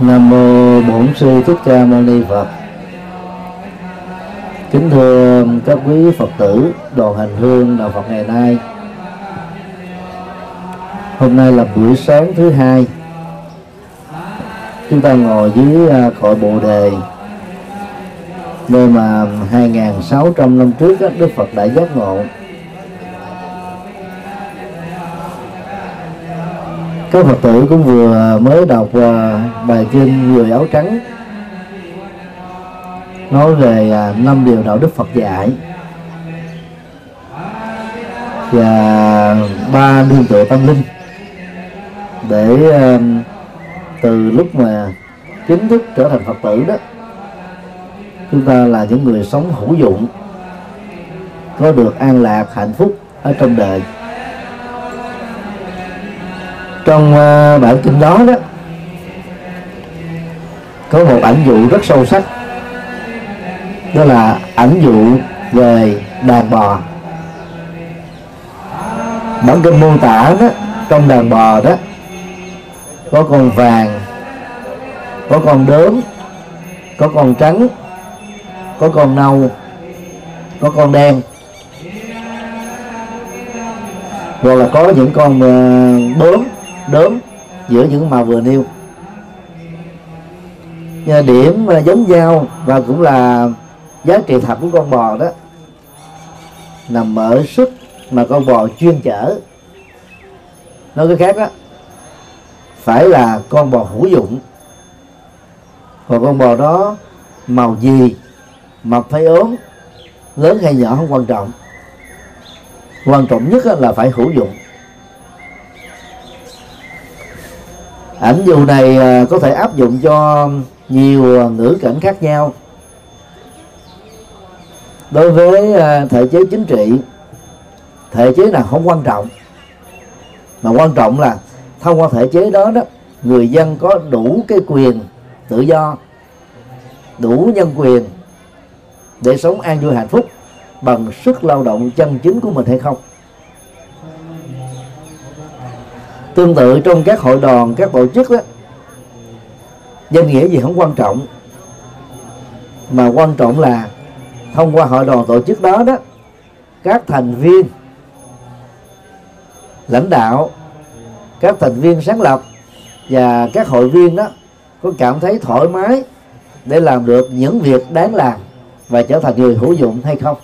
Nam mô Bổn sư Thích Ca Mâu Ni Phật. Kính thưa các quý Phật tử, đoàn hành hương đạo Phật ngày nay. Hôm nay là buổi sáng thứ hai. Chúng ta ngồi dưới à, cội Bồ đề, nơi mà 2.600 năm trước Đức Phật đã giác ngộ các phật tử cũng vừa mới đọc à, bài kinh người áo trắng. Nói về à, năm điều đạo đức phật dạy. Và ba nương tựa tâm linh. Để à, từ lúc mà chính thức trở thành phật tử đó, chúng ta là những người sống hữu dụng, có được an lạc, hạnh phúc ở trong đời trong uh, bản kinh đó đó có một ảnh dụ rất sâu sắc đó là ảnh dụ về đàn bò. Bản kinh mô tả đó trong đàn bò đó có con vàng có con đốm có con trắng có con nâu có con đen. Hoặc là có những con ờ, bướm đốm giữa những màu vừa nêu. Nhờ điểm giống nhau và cũng là giá trị thật của con bò đó, nằm ở sức mà con bò chuyên chở. Nói cái khác đó phải là con bò hữu dụng. Còn con bò đó màu gì mập hay ốm, lớn hay nhỏ không quan trọng. Quan trọng nhất là phải hữu dụng. Ảnh dụ này à, có thể áp dụng cho nhiều à, ngữ cảnh khác nhau. Đối với à, thể chế chính trị, thể chế nào không quan trọng. Mà quan trọng là thông qua thể chế đó đó, người dân có đủ cái quyền tự do, đủ nhân quyền để sống an vui hạnh phúc bằng sức lao động chân chính của mình hay không. Tương tự trong các hội đoàn, các tổ chức đó, danh nghĩa gì không quan trọng. Mà quan trọng là thông qua hội đoàn tổ chức đó đó, các thành viên, lãnh đạo, các thành viên sáng lập và các hội viên đó có cảm thấy thoải mái để làm được những việc đáng làm và trở thành người hữu dụng hay không.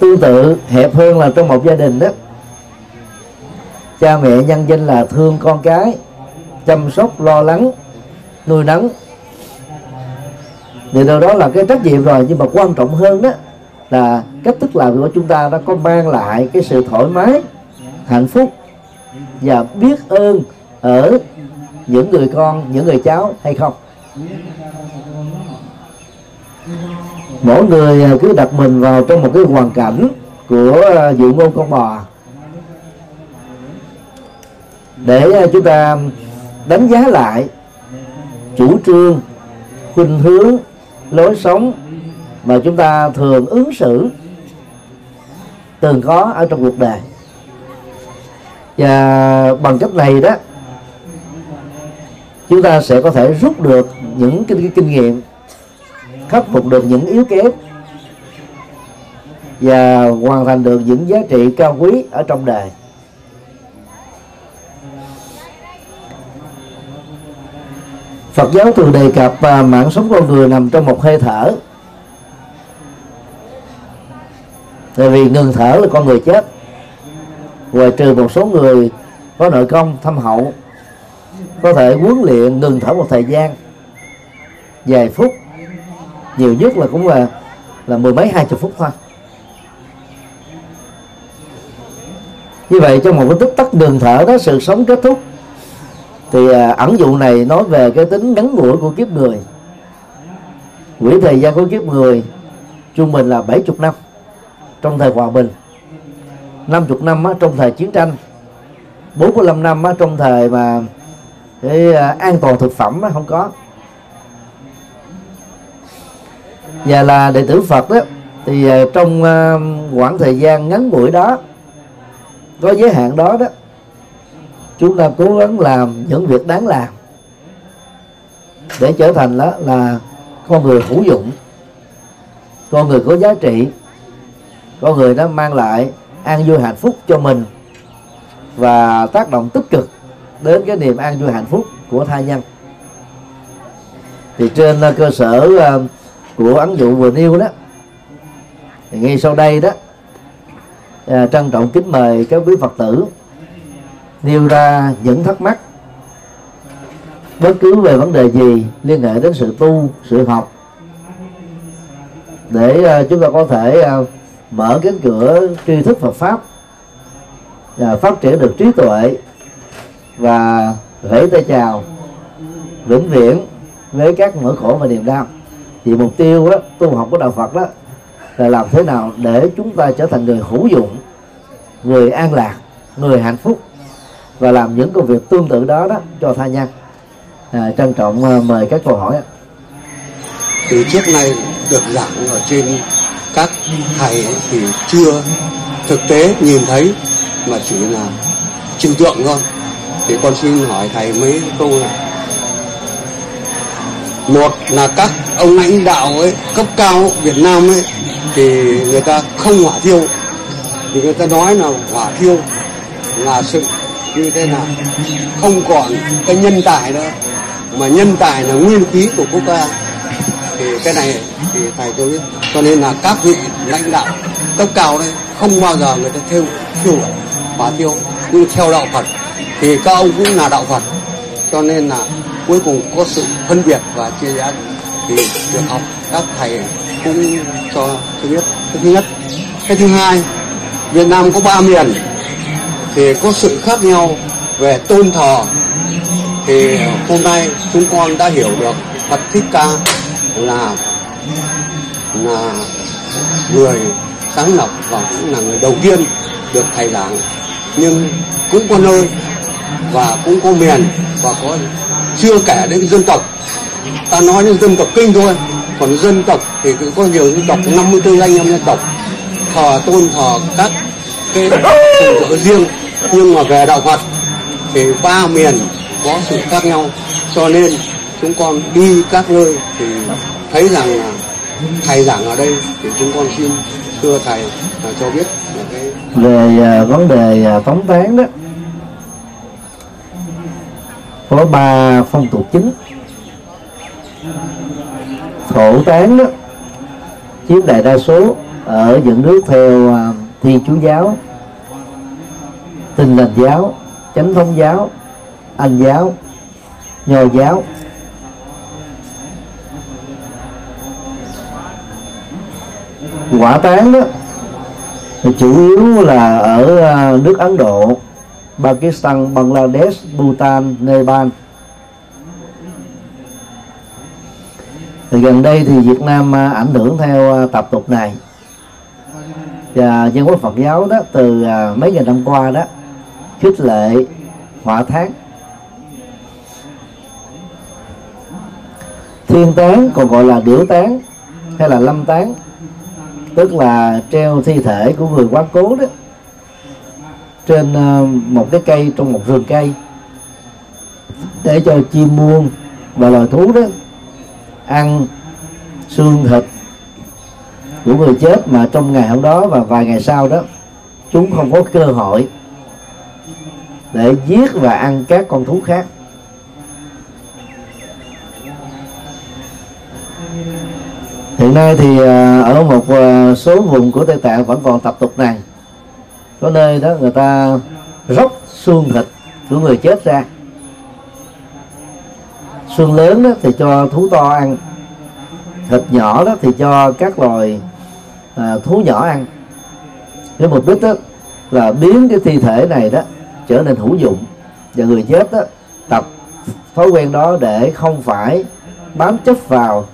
Tương tự hẹp hơn là trong một gia đình đó. Cha mẹ nhân danh là thương con cái, chăm sóc, lo lắng, nuôi nấng. Thì điều đó là cái trách nhiệm rồi, nhưng mà quan trọng hơn đó là cách thức làm của chúng ta đã có mang lại cái sự thoải mái, hạnh phúc và biết ơn ở những người con, những người cháu hay không mỗi người à, cứ đặt mình vào trong một cái hoàn cảnh của à, dự ngôn con bò. Để à, chúng ta đánh giá lại chủ trương khuynh hướng lối sống mà chúng ta thường ứng xử từng có ở trong cuộc đời. Và bằng cách này đó chúng ta sẽ có thể rút được những cái, cái kinh nghiệm khắc phục được những yếu kém và hoàn thành được những giá trị cao quý ở trong đời. Phật giáo thường đề cập à, mạng sống con người nằm trong một hơi thở. Tại vì ngừng thở là con người chết Ngoài trừ một số người có nội công thâm hậu Có thể huấn luyện ngừng thở một thời gian Vài phút nhiều nhất là cũng là là mười mấy hai chục phút thôi. Như vậy trong một cái tích tắc đường thở đó sự sống kết thúc. Thì à, ẩn dụ này nói về cái tính ngắn ngủi của kiếp người. Quỹ thời gian của kiếp người trung bình là 70 năm trong thời hòa bình. 50 năm á, trong thời chiến tranh. 45 năm á, trong thời mà cái à, an toàn thực phẩm á, không có. Và là đệ tử Phật đó, thì ờ, trong ờ, khoảng thời gian ngắn ngủi đó, có giới hạn đó đó, chúng ta cố gắng làm những việc đáng làm để trở thành đó là con người hữu dụng, con người có giá trị, con người đó mang lại an vui hạnh phúc cho mình và tác động tích cực đến cái niềm an vui hạnh phúc của thai nhân. Thì trên ờ, cơ sở của ấn dụ vừa nêu đó. Thì ngay sau đây đó à, trân trọng kính mời các quý phật tử nêu ra những thắc mắc bất cứ về vấn đề gì liên hệ đến sự tu sự học để à, chúng ta có thể à, mở cánh cửa tri thức Phật pháp à, phát triển được trí tuệ và gửi tay chào vĩnh viễn với các nỗi khổ và niềm đau thì mục tiêu đó, tu học của đạo Phật đó là làm thế nào để chúng ta trở thành người hữu dụng người an lạc người hạnh phúc và làm những công việc tương tự đó đó cho tha nhân. À, trân trọng à, mời các câu hỏi từ trước nay được giảng ở trên các thầy thì chưa thực tế nhìn thấy mà chỉ là trừu tượng thôi. Thì con xin hỏi thầy mấy câu này một là các ông lãnh đạo ấy, cấp cao Việt Nam ấy, thì người ta không hỏa thiêu. Thì người ta nói là hỏa thiêu là sự như thế nào? Không còn cái nhân tài nữa, mà nhân tài là nguyên khí của quốc gia. Thì cái này thì thầy tôi biết. Cho nên là các vị lãnh đạo cấp cao đây không bao giờ người ta thiêu thiêu hỏa thiêu. Nhưng theo đạo Phật thì các ông cũng là đạo Phật. Cho nên là cuối cùng có sự phân biệt và chia rẽ thì được học. Các thầy cũng cho tôi biết cái thứ nhất. Cái thứ hai, Việt Nam có ba miền thì có sự khác nhau về tôn thờ. Thì hôm nay chúng con đã hiểu được Phật Thích Ca là là người sáng lập và cũng là người đầu tiên được thầy giảng. Nhưng cũng có nơi và cũng có miền và có chưa kể đến dân tộc. Ta nói đến dân tộc kinh thôi còn dân tộc thì cũng có nhiều dân tộc 54 anh em dân tộc. Thờ tôn thờ các cái thủ riêng nhưng mà về đạo Phật thì ba miền có sự khác nhau. Cho nên chúng con đi các nơi thì thấy rằng là thầy giảng ở đây thì chúng con xin thưa thầy là cho biết là cái về uh, vấn đề uh, tán đó có ba phong tục chính. Thổ tán đó, chiếm đại đa số ở những nước theo à, thiên chúa giáo tình lành giáo, chánh thống giáo, anh giáo, nho giáo. Quả tán đó, thì chủ yếu là ở à, nước Ấn Độ. Pakistan, Bangladesh, Bhutan, Nepal. Thì gần đây thì Việt Nam à, ảnh hưởng theo à, tập tục này. Và dân quốc Phật giáo đó, từ à, mấy ngày năm qua đó, khích lệ, hỏa tháng thiên tán còn gọi là điểu tán, hay là lâm tán, tức là treo thi thể của người quá cố đó trên ờ, một cái cây, trong một rừng cây, để cho chim muông và loài thú đó ăn xương thịt của người chết mà trong ngày hôm đó và vài ngày sau đó, chúng không có cơ hội để giết và ăn các con thú khác. Hiện nay thì ờ, ở một ờ, số vùng của tây tạng vẫn còn tập tục này có nơi đó người ta róc xương thịt của người chết ra. Xương lớn đó thì cho thú to ăn thịt nhỏ đó thì cho các loài à, thú nhỏ ăn. Cái mục đích đó là biến cái thi thể này đó trở nên hữu dụng và người chết đó tập thói quen đó để không phải bám chấp vào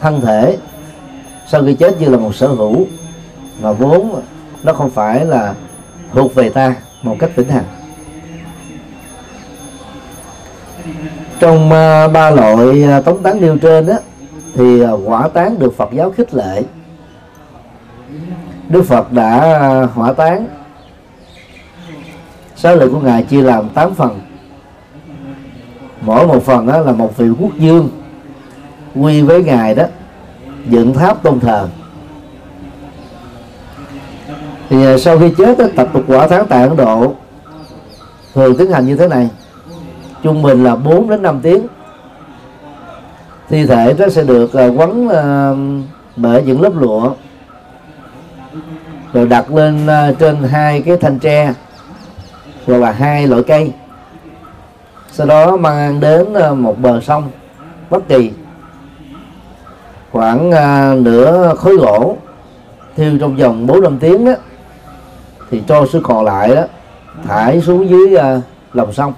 thân thể. Sau khi chết như là một sở hữu mà vốn nó không phải là thuộc về ta một cách vĩnh hằng. Trong uh, ba loại uh, tống tán nêu trên đó thì uh, hỏa tán được Phật giáo khích lệ. Đức Phật đã hỏa tán. Sáu lượng của ngài chia làm 8 phần. Mỗi một phần đó là một vị quốc dương quy với ngài đó dựng tháp tôn thờ thì à, sau khi chết tập tục quả tháng tại Ấn Độ, thường tiến hành như thế này. Trung bình là 4 đến 5 tiếng. Thi thể nó sẽ được à, quấn à, bởi những lớp lụa, rồi đặt lên trên hai cái thanh tre, hoặc là hai loại cây. Sau đó mang đến một bờ sông bất kỳ. Khoảng nửa khối gỗ thiêu trong vòng 4 năm tiếng đó thì cho số còn lại đó thải xuống dưới uh, lòng sông.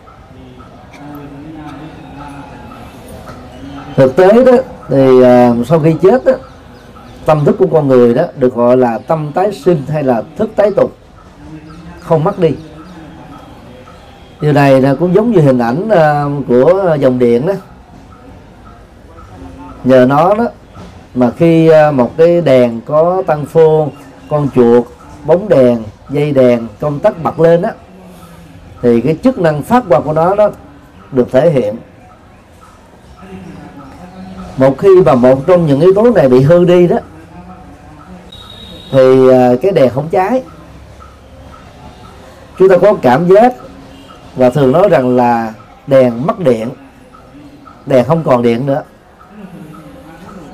Thực tế đó thì uh, sau khi chết đó, tâm thức của con người đó được gọi là tâm tái sinh hay là thức tái tục không mất đi. Điều này là cũng giống như hình ảnh uh, của dòng điện đó. Nhờ nó đó mà khi uh, một cái đèn có tăng phô con chuột bóng đèn dây đèn, công tắc bật lên á, thì cái chức năng phát quang của nó đó được thể hiện. Một khi mà một trong những yếu tố này bị hư đi đó, thì à, cái đèn không cháy. Chúng ta có cảm giác và thường nói rằng là đèn mất điện, đèn không còn điện nữa.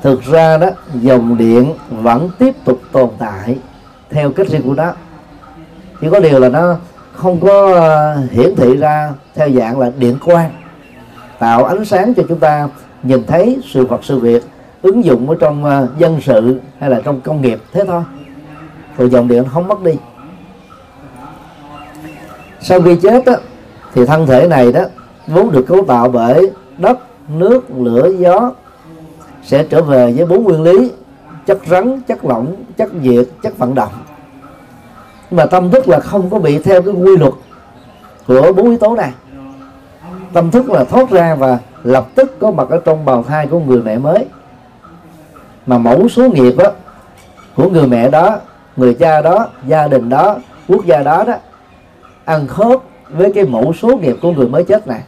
Thực ra đó, dòng điện vẫn tiếp tục tồn tại theo cách riêng của nó chỉ có điều là nó không có ờ, hiển thị ra theo dạng là điện quang tạo ánh sáng cho chúng ta nhìn thấy sự vật sự việc ứng dụng ở trong ờ, dân sự hay là trong công nghiệp. Thế thôi. Rồi dòng điện không mất đi. Sau khi chết đó, thì thân thể này đó vốn được cấu tạo bởi đất nước lửa gió sẽ trở về với bốn nguyên lý chất rắn chất lỏng chất diệt chất vận động nhưng mà tâm thức là không có bị theo cái quy luật của bốn yếu tố này. Tâm thức là thoát ra và lập tức có mặt ở trong bào thai của người mẹ mới. Mà mẫu số nghiệp đó, của người mẹ đó người cha đó gia đình đó quốc gia đó đó ăn khớp với cái mẫu số nghiệp của người mới chết này.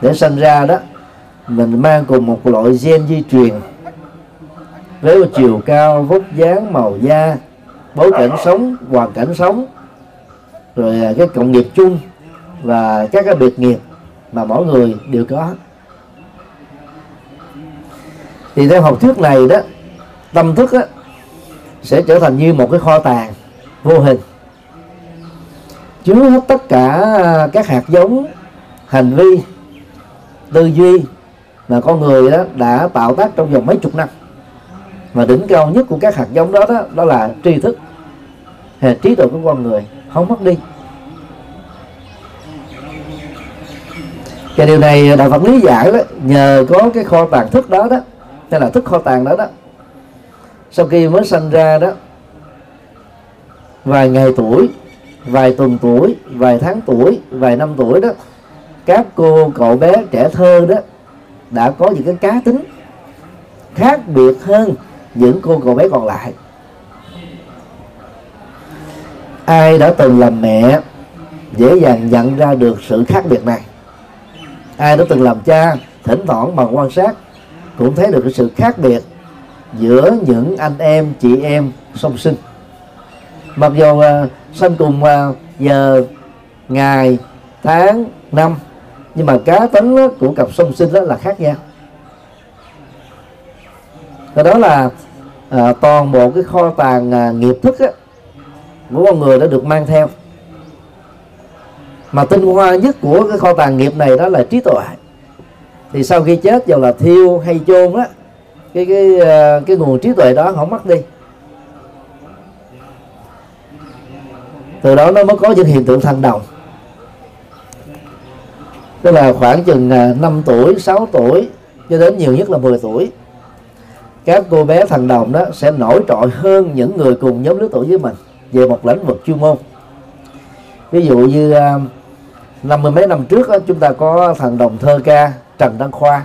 Để sinh ra đó mình mang cùng một loại gen di truyền với chiều cao vóc dáng màu da bối cảnh sống hoàn cảnh sống rồi à, cái cộng nghiệp chung và các cái biệt nghiệp mà mỗi người đều có. Thì theo học thuyết này đó tâm thức đó, sẽ trở thành như một cái kho tàng vô hình. Chứa hết tất cả à, các hạt giống hành vi tư duy mà con người đó đã tạo tác trong vòng mấy chục năm và đỉnh cao nhất của các hạt giống đó đó, đó là tri thức. Hay trí tuệ của con người không mất đi. Cái điều này đạo Phật lý giải đó nhờ có cái kho tàng thức đó đó hay là thức kho tàng đó đó sau khi mới sinh ra đó vài ngày tuổi vài tuần tuổi vài tháng tuổi vài năm tuổi đó các cô cậu bé trẻ thơ đó đã có những cái cá tính khác biệt hơn những cô cậu bé còn lại. Ai đã từng làm mẹ dễ dàng nhận ra được sự khác biệt này. Ai đã từng làm cha thỉnh thoảng bằng quan sát cũng thấy được cái sự khác biệt giữa những anh em chị em song sinh. Mặc dù à, uh, sinh cùng uh, giờ ngày tháng năm nhưng mà cá tính của cặp song sinh đó là khác nhau cái đó là à, toàn bộ cái kho tàng à, nghiệp thức á, của con người đã được mang theo. Mà tinh hoa nhất của cái kho tàng nghiệp này đó là trí tuệ. Thì sau khi chết dù là thiêu hay chôn á cái cái à, cái nguồn trí tuệ đó không mất đi. Từ đó nó mới có những hiện tượng thần đồng. Tức là khoảng chừng à, 5 tuổi 6 tuổi cho đến nhiều nhất là 10 tuổi các cô bé thần đồng đó sẽ nổi trội hơn những người cùng nhóm lứa tuổi với mình về một lĩnh vực chuyên môn. Ví dụ như à, năm mươi mấy năm trước đó, chúng ta có thần đồng thơ ca Trần Đăng Khoa.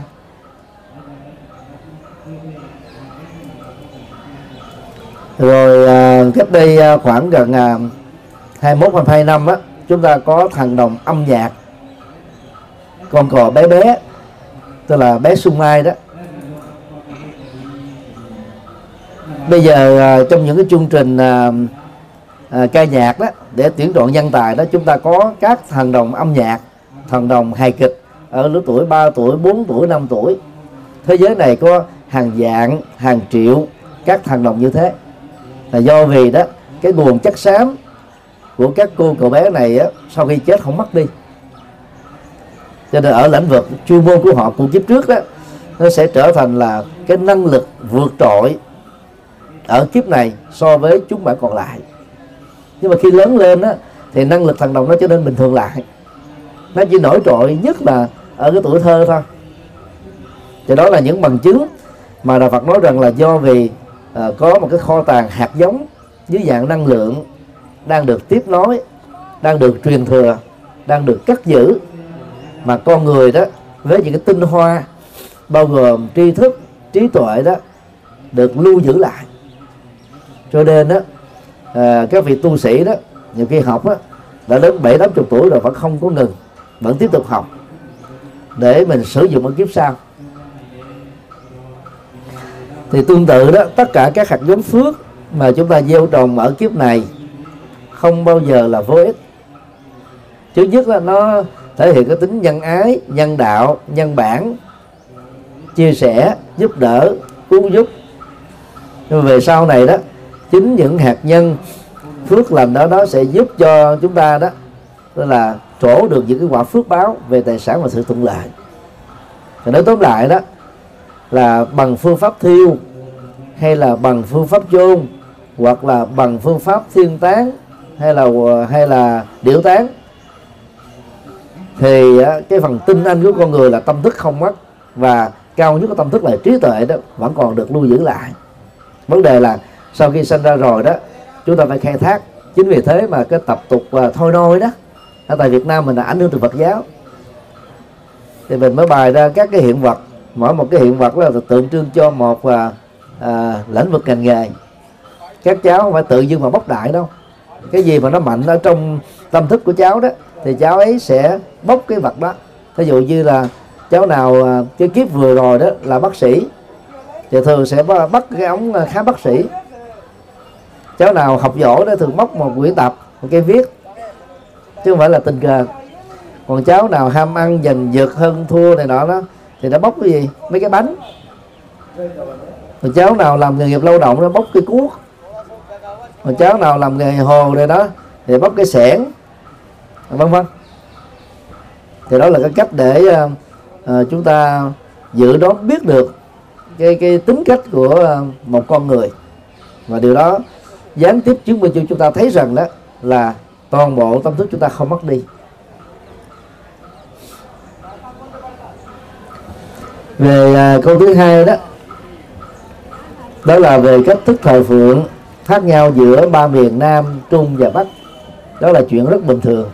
Rồi à, cách đây à, khoảng gần 21 22 năm á chúng ta có thần đồng âm nhạc con cò bé bé tức là bé sung mai đó. Bây giờ à, trong những cái chương trình à, à, ca nhạc đó để tuyển chọn nhân tài đó chúng ta có các thần đồng âm nhạc thần đồng hài kịch ở lứa tuổi 3 tuổi 4 tuổi 5 tuổi. Thế giới này có hàng dạng hàng triệu các thần đồng như thế. Là do vì đó cái nguồn chất xám của các cô cậu bé này á, sau khi chết không mất đi. Cho nên ở lĩnh vực chuyên môn của họ cũng kiếp trước đó nó sẽ trở thành là cái năng lực vượt trội ở kiếp này so với chúng bạn còn lại. Nhưng mà khi lớn lên á, thì năng lực thần đồng nó trở nên bình thường lại. Nó chỉ nổi trội nhất là ở cái tuổi thơ thôi. Thì đó là những bằng chứng mà đạo Phật nói rằng là do vì uh, có một cái kho tàng hạt giống dưới dạng năng lượng đang được tiếp nối đang được truyền thừa đang được cất giữ. Mà con người đó với những cái tinh hoa bao gồm tri thức trí tuệ đó được lưu giữ lại cho nên đó à, các vị tu sĩ đó nhiều khi học đó, đã đến bảy tám chục tuổi rồi vẫn không có ngừng vẫn tiếp tục học để mình sử dụng ở kiếp sau. Thì tương tự đó tất cả các hạt giống phước mà chúng ta gieo trồng ở kiếp này không bao giờ là vô ích. Thứ nhất là nó thể hiện cái tính nhân ái nhân đạo nhân bản chia sẻ giúp đỡ cứu giúp. Nhưng về sau này đó chính những hạt nhân phước lành đó đó sẽ giúp cho chúng ta đó. Tức là trổ được những cái quả phước báo về tài sản và sự thuận lợi. Thì nói tóm lại đó, là bằng phương pháp thiêu hay là bằng phương pháp chôn, hoặc là bằng phương pháp thiên tán hay là hay là điểu tán, thì à, cái phần tinh anh của con người là tâm thức không mất, và cao nhất của tâm thức là trí tuệ đó, vẫn còn được lưu giữ lại. Vấn đề là sau khi sinh ra rồi đó chúng ta phải khai thác. Chính vì thế mà cái tập tục uh, thôi nôi đó ở tại Việt Nam mình là ảnh hưởng từ Phật giáo. Thì mình mới bài ra các cái hiện vật. Mỗi một cái hiện vật là tượng trưng cho một uh, uh, lĩnh vực ngành nghề. Các cháu không phải tự dưng mà bốc đại đâu. Cái gì mà nó mạnh ở trong tâm thức của cháu đó thì cháu ấy sẽ bốc cái vật đó. Ví dụ như là cháu nào cái kiếp vừa rồi đó là bác sĩ thì thường sẽ bắt cái ống khám bác sĩ cháu nào học giỏi đó thường móc một quyển tập một cái viết chứ không phải là tình cờ. Còn cháu nào ham ăn giành giật hơn thua này nọ đó thì nó bóc cái gì? Mấy cái bánh. Còn cháu nào làm nghề nghiệp lao động nó bóc cái cuốc. Còn cháu nào làm nghề hồ này đó thì bóc cái xẻng vân vân. Thì đó là cái cách để uh, uh, chúng ta dự đoán biết được cái cái tính cách của uh, một con người. Và điều đó gián tiếp chứng minh cho chúng ta thấy rằng đó là toàn bộ tâm thức chúng ta không mất đi. Về à, câu thứ hai đó đó là về cách thức thờ phượng khác nhau giữa ba miền Nam, Trung và Bắc. Đó là chuyện rất bình thường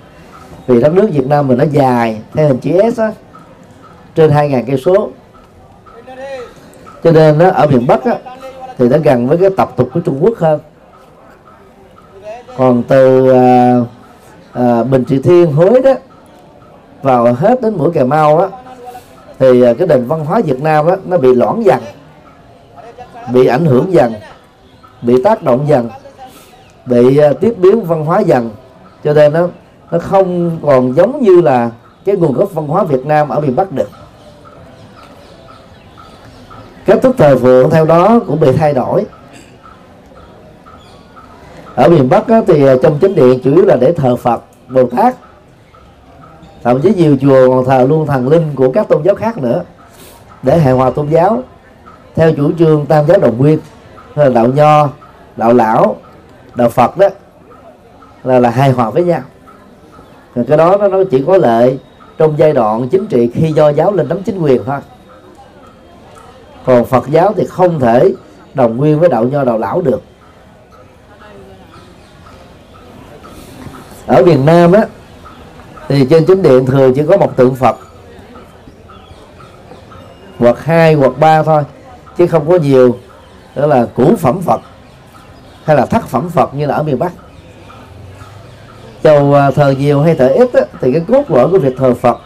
vì đất nước Việt Nam mình nó dài theo hình chữ S á, trên 2.000 cây số. Cho nên đó, ở miền Bắc á, thì nó gần với cái tập tục của Trung Quốc hơn còn từ à, à, Bình Trị Thiên Huế đó vào hết đến mũi Cà Mau á thì à, cái nền văn hóa Việt Nam đó nó bị loãng dần bị ảnh hưởng dần bị tác động dần bị à, tiếp biến văn hóa dần. Cho nên nó nó không còn giống như là cái nguồn gốc văn hóa Việt Nam ở miền Bắc được. Cách thức thờ phượng theo đó cũng bị thay đổi ở miền Bắc á, thì ờ, trong chính điện chủ yếu là để thờ Phật Bồ Tát. Thậm chí nhiều chùa còn thờ luôn thần linh của các tôn giáo khác nữa để hài hòa tôn giáo. Theo chủ trương tam giáo đồng nguyên là đạo nho đạo lão đạo phật đó là là hài hòa với nhau. Thì cái đó nó, nó chỉ có lợi trong giai đoạn chính trị khi do giáo lên nắm chính quyền thôi. Còn phật giáo thì không thể đồng nguyên với đạo nho đạo lão được. Ở miền Nam á thì trên chính điện thường chỉ có một tượng Phật. Hoặc hai hoặc ba thôi chứ không có nhiều. Đó là củ phẩm Phật hay là thất phẩm Phật như là ở miền Bắc. Dầu à, thờ nhiều hay thờ ít á, thì cái cốt lõi của việc thờ Phật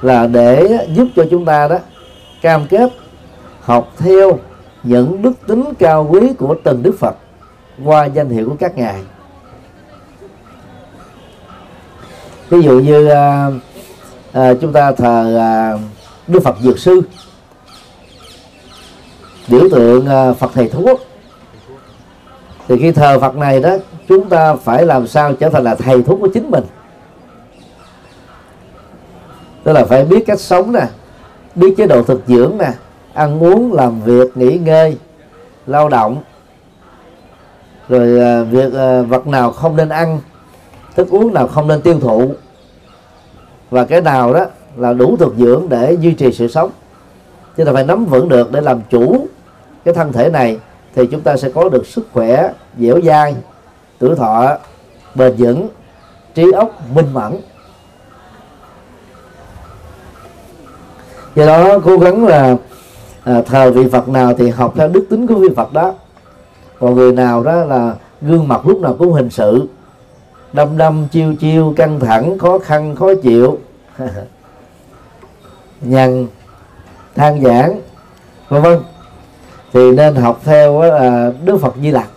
là để giúp cho chúng ta đó cam kết học theo những đức tính cao quý của từng đức Phật qua danh hiệu của các ngài. Ví dụ như à, à, chúng ta thờ à, Đức Phật Dược Sư biểu tượng à, Phật thầy thuốc thì khi thờ Phật này đó chúng ta phải làm sao trở thành là thầy thuốc của chính mình. Tức là phải biết cách sống nè biết chế độ thực dưỡng nè ăn uống làm việc nghỉ ngơi lao động. Rồi à, việc à, vật nào không nên ăn thức uống nào không nên tiêu thụ và cái nào đó là đủ thực dưỡng để duy trì sự sống. Chúng ta phải nắm vững được để làm chủ cái thân thể này thì chúng ta sẽ có được sức khỏe dẻo dai tuổi thọ bền vững trí óc minh mẫn. Do đó cố gắng là à, thờ vị phật nào thì học theo đức tính của vị phật đó. Còn người nào đó là gương mặt lúc nào cũng hình sự đâm đâm, chiêu chiêu, căng thẳng, khó khăn, khó chịu. Nhằn than giảng, vân vân. Thì nên học theo là đức phật di lặc.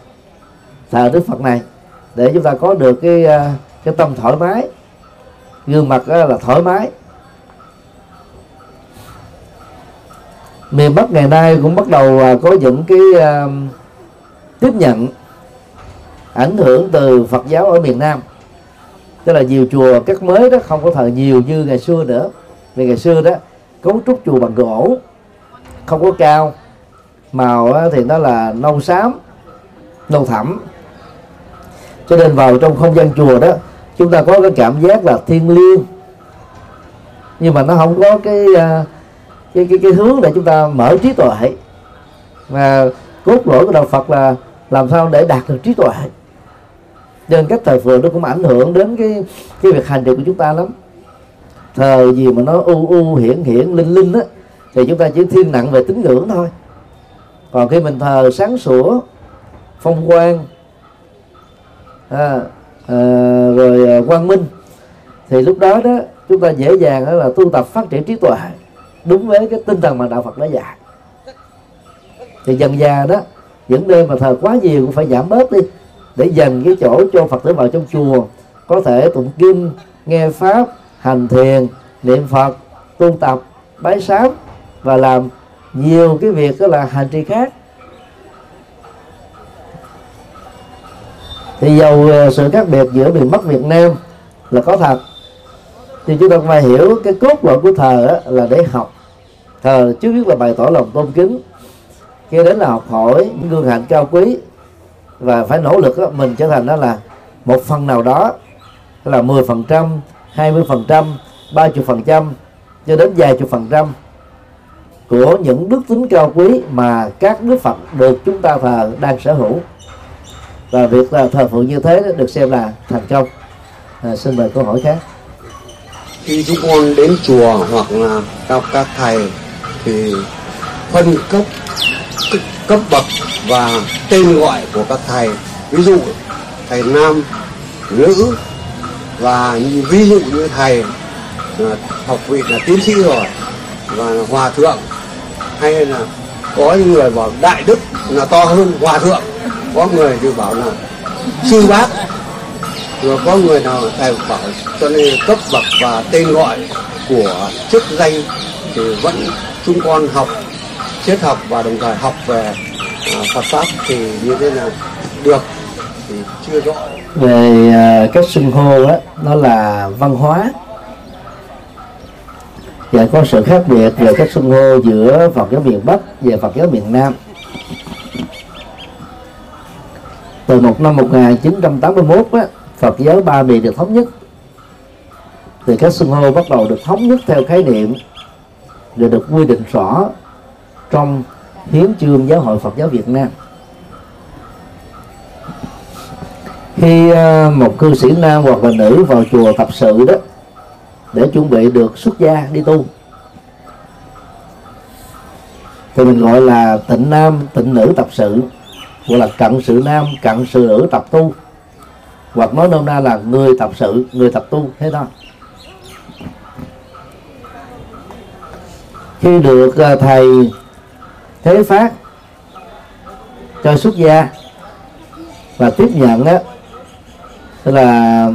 Thờ đức phật này, để chúng ta có được cái à, cái tâm thoải mái. Gương mặt là thoải mái. Miền bắc ngày nay cũng bắt đầu à, có những cái à, tiếp nhận ảnh hưởng từ phật giáo ở miền nam tức là nhiều chùa các mới đó không có thờ nhiều như ngày xưa nữa. Vì ngày xưa đó cấu trúc chùa bằng gỗ không có cao. Màu thì nó là nâu xám nâu thẳm. Cho nên vào trong không gian chùa đó chúng ta có cái cảm giác là thiên liêng. Nhưng mà nó không có cái à, cái cái, cái hướng để chúng ta mở trí tuệ. Và cốt lõi của đạo Phật là làm sao để đạt được trí tuệ? Nên cách thờ phượng nó cũng ảnh hưởng đến cái cái việc hành trì của chúng ta lắm. Thờ gì mà nó u u hiển hiển linh linh á thì chúng ta chỉ thiên nặng về tín ngưỡng thôi. Còn khi mình thờ sáng sủa phong quang à, à, rồi à, quang minh thì lúc đó đó chúng ta dễ dàng đó là tu tập phát triển trí tuệ đúng với cái tinh thần mà đạo Phật đã dạy. Thì dần già đó những nơi mà thờ quá nhiều cũng phải giảm bớt đi để dành cái chỗ cho Phật tử vào trong chùa. Có thể tụng kinh, nghe pháp, hành thiền, niệm Phật, tu tập, bái sám và làm nhiều cái việc đó là hành trì khác. Thì dầu ờ, sự khác biệt giữa miền Bắc Việt Nam là có thật, thì chúng ta phải hiểu cái cốt lõi của thờ là để học. Thờ trước nhất là bày tỏ lòng tôn kính kia đến là học hỏi những gương hạnh cao quý và phải nỗ lực đó, mình trở thành đó là một phần nào đó là 10 phần trăm 20 phần trăm 30 phần trăm cho đến vài chục phần trăm của những đức tính cao quý mà các đức Phật được chúng ta thờ đang sở hữu. Và việc là thờ phượng như thế được xem là thành công. À, xin mời câu hỏi khác. Khi chúng con đến chùa hoặc là gặp các thầy thì phân cấp cấp bậc và tên gọi của các thầy. Ví dụ, thầy nam, nữ, và ví dụ như thầy à, học vị là tiến sĩ rồi, và hòa thượng, hay là có những người bảo đại đức là to hơn hòa thượng. Có người thì bảo là sư bác rồi có người nào thầy bảo cho nên cấp bậc và tên gọi của chức danh thì vẫn chúng con học triết học và đồng thời học về à, Phật pháp thì như thế nào? Được thì chưa rõ. Về à, cách xưng hô đó nó là văn hóa. Và có sự khác biệt về cách xưng hô giữa Phật giáo miền Bắc và Phật giáo miền Nam. Từ một năm 1981 á, Phật giáo ba miền được thống nhất. Thì các xưng hô bắt đầu được thống nhất theo khái niệm và được quy định rõ trong hiến chương giáo hội Phật giáo Việt Nam. Khi à, một cư sĩ nam hoặc là nữ vào chùa tập sự đó, để chuẩn bị được xuất gia đi tu, thì mình gọi là tịnh nam, tịnh nữ tập sự gọi là cận sự nam, cận sự nữ tập tu. Hoặc nói nôm na là người tập sự, người tập tu, thế thôi khi được à, thầy thế phát. Cho xuất gia và tiếp nhận đó tức là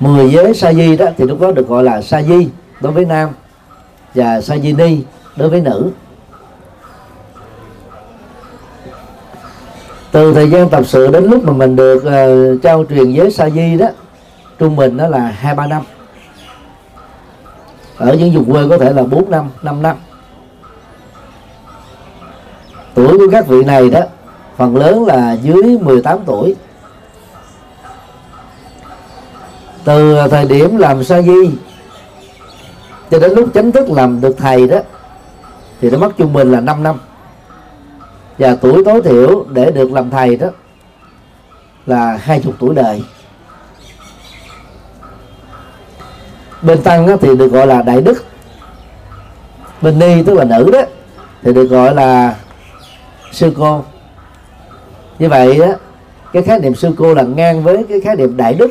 10 giới sa di đó thì lúc đó được gọi là sa di đối với nam và sa di ni đối với nữ. Từ thời gian tập sự đến lúc mà mình được uh, trao truyền giới sa di đó trung bình đó là hai ba năm. Ở những vùng quê có thể là 4 năm 5 năm tuổi của các vị này đó, phần lớn là dưới 18 tuổi. Từ thời điểm làm sa di cho đến lúc chính thức làm được thầy đó, thì nó mất trung bình là 5 năm. Và tuổi tối thiểu để được làm thầy đó là hai chục tuổi đời. Bên tăng đó thì được gọi là đại đức. Bên ni tức là nữ đó, thì được gọi là sư cô. Như vậy á, cái khái niệm sư cô là ngang với cái khái niệm đại đức.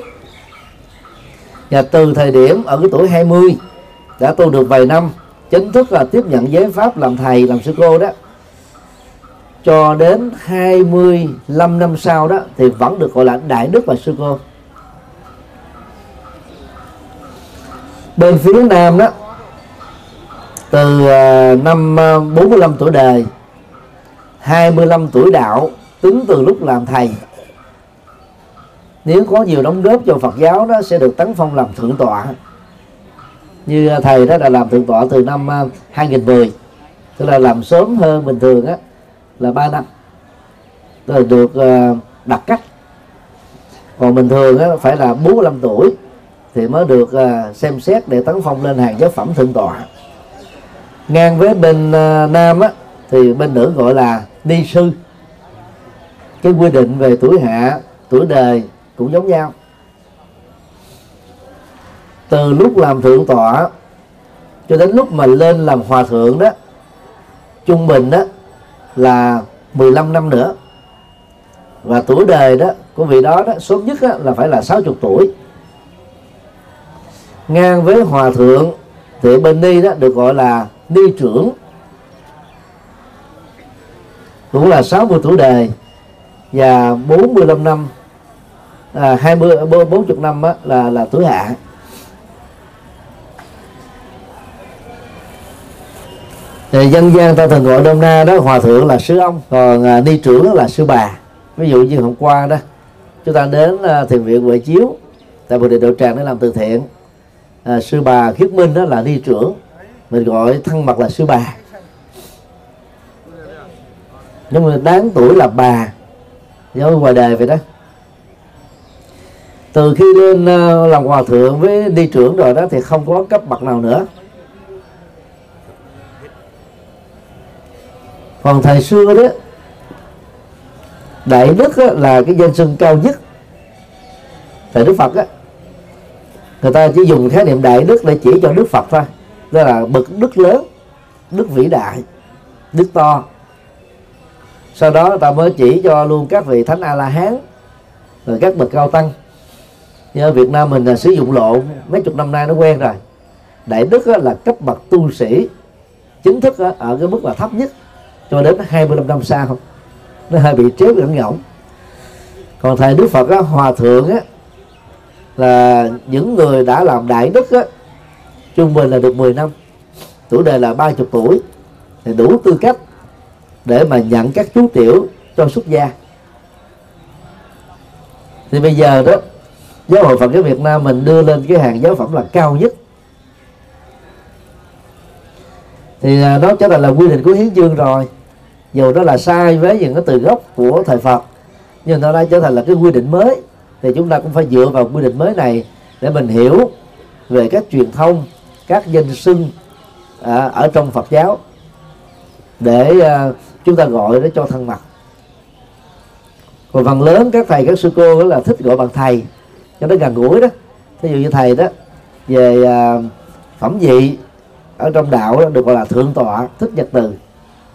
Và từ thời điểm ở cái tuổi 20 đã tu được vài năm chính thức là tiếp nhận giới pháp làm thầy làm sư cô đó. Cho đến 25 năm sau đó thì vẫn được gọi là đại đức và sư cô. Bên phía nam đó từ à, năm à, 45 tuổi đời 25 tuổi đạo tính từ lúc làm thầy. Nếu có nhiều đóng góp cho Phật giáo đó sẽ được tấn phong làm thượng tọa. Như à, thầy đó là làm thượng tọa từ năm à, 2010 tức là làm sớm hơn bình thường á là 3 năm. Rồi được à, đặt cách. Còn bình thường á, phải là 45 tuổi thì mới được xem xét để tấn phong lên hàng giáo phẩm thượng tọa. Ngang với bên nam á, thì bên nữ gọi là ni sư. Cái quy định về tuổi hạ tuổi đời cũng giống nhau. Từ lúc làm thượng tọa cho đến lúc mà lên làm hòa thượng đó trung bình đó là 15 năm nữa. Và tuổi đời đó của vị đó đó sớm nhất đó, là phải là 60 tuổi. Ngang với hòa thượng thì bên ni đó được gọi là ni trưởng cũng là 60 tuổi đời. Và 45 năm à, 20 40 năm á, là là tuổi hạ. Thì dân gian ta thường gọi đông na đó hòa thượng là sư ông còn à, ni trưởng là sư bà. Ví dụ như hôm qua đó chúng ta đến à, thiền viện huệ chiếu tại bồ đề độ tràng để làm từ thiện. À, sư bà khiết minh đó là ni trưởng mình gọi thân mật là sư bà nhưng mà đáng tuổi là bà, nhớ ngoài đời vậy đó. Từ khi lên ờ, làm hòa thượng với đi trưởng rồi đó thì không có cấp bậc nào nữa. Còn thời xưa đó, đại đức đó là cái danh xưng cao nhất tại đức phật á. Người ta chỉ dùng khái niệm đại đức để chỉ cho đức phật thôi. Đó là bậc đức lớn, đức vĩ đại, đức to sau đó ta mới chỉ cho luôn các vị thánh a la hán rồi các bậc cao tăng. Như ở Việt Nam mình là sử dụng lộ mấy chục năm nay nó quen rồi. Đại đức là cấp bậc tu sĩ chính thức ở cái mức là thấp nhất cho đến 25 năm sau. Nó hơi bị tréo lẫn ngỗng còn thầy Đức Phật á, hòa thượng á, là những người đã làm đại đức á, trung bình là được 10 năm. Tuổi đời là 30 tuổi. Thì đủ tư cách để mà nhận các chú tiểu cho xuất gia. Thì bây giờ đó giáo hội Phật giáo Việt Nam mình đưa lên cái hàng giáo phẩm là cao nhất. Thì à, đó nó trở thành là quy định của hiến chương rồi. Dù đó là sai với những cái từ gốc của thời Phật. Nhưng nó đã trở thành là cái quy định mới. Thì chúng ta cũng phải dựa vào quy định mới này để mình hiểu về các truyền thông các danh xưng à, ở trong Phật giáo để uh, chúng ta gọi nó cho thân mật. Còn phần lớn các thầy các sư cô đó là thích gọi bằng thầy cho nó gần gũi đó. Thí dụ như thầy đó về uh, phẩm vị ở trong đạo đó, được gọi là thượng tọa thích nhật từ.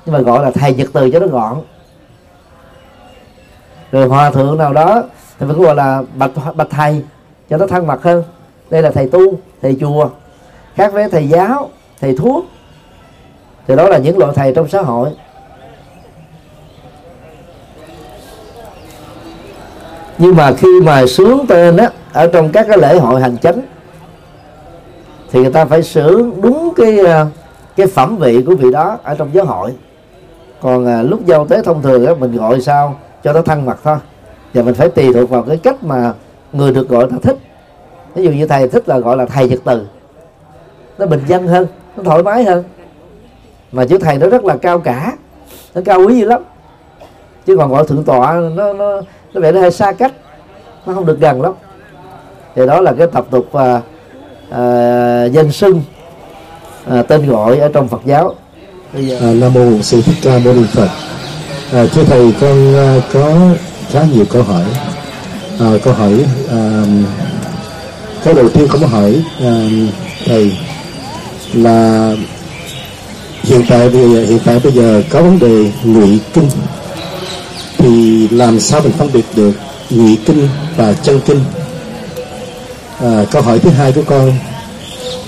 Nhưng mà gọi là thầy nhật từ cho nó gọn. Rồi hòa thượng nào đó thì mình gọi là bạch bạch thầy cho nó thân mật hơn. Đây là thầy tu thầy chùa. Khác với thầy giáo thầy thuốc thì đó là những loại thầy trong xã hội. Nhưng mà khi mà sướng tên á ở trong các cái lễ hội hành chánh thì người ta phải sướng đúng cái ờ, cái phẩm vị của vị đó ở trong giáo hội. Còn à, lúc giao tế thông thường á mình gọi sao cho nó thân mật thôi. Và mình phải tùy thuộc vào cái cách mà người được gọi là thích. Ví dụ như thầy thích là gọi là thầy nhật từ. Nó bình dân hơn nó thoải mái hơn mà chữ thầy nó rất là cao cả. Nó cao quý dữ lắm. Chứ còn gọi thượng tọa nó nó nó vẻ nó hơi xa cách. Nó không được gần lắm. Thì đó là cái tập tục uh, à, danh xưng à, tên gọi ở trong Phật giáo. Giờ à, nam mô sư thích ca mâu ni phật. À, thưa thầy con à, có khá nhiều câu hỏi. À, câu hỏi à, câu đầu tiên con hỏi à, thầy là hiện tại bây giờ, hiện tại bây giờ có vấn đề ngụy kinh. Thì làm sao mình phân biệt được ngụy kinh và chân kinh? À, câu hỏi thứ hai của con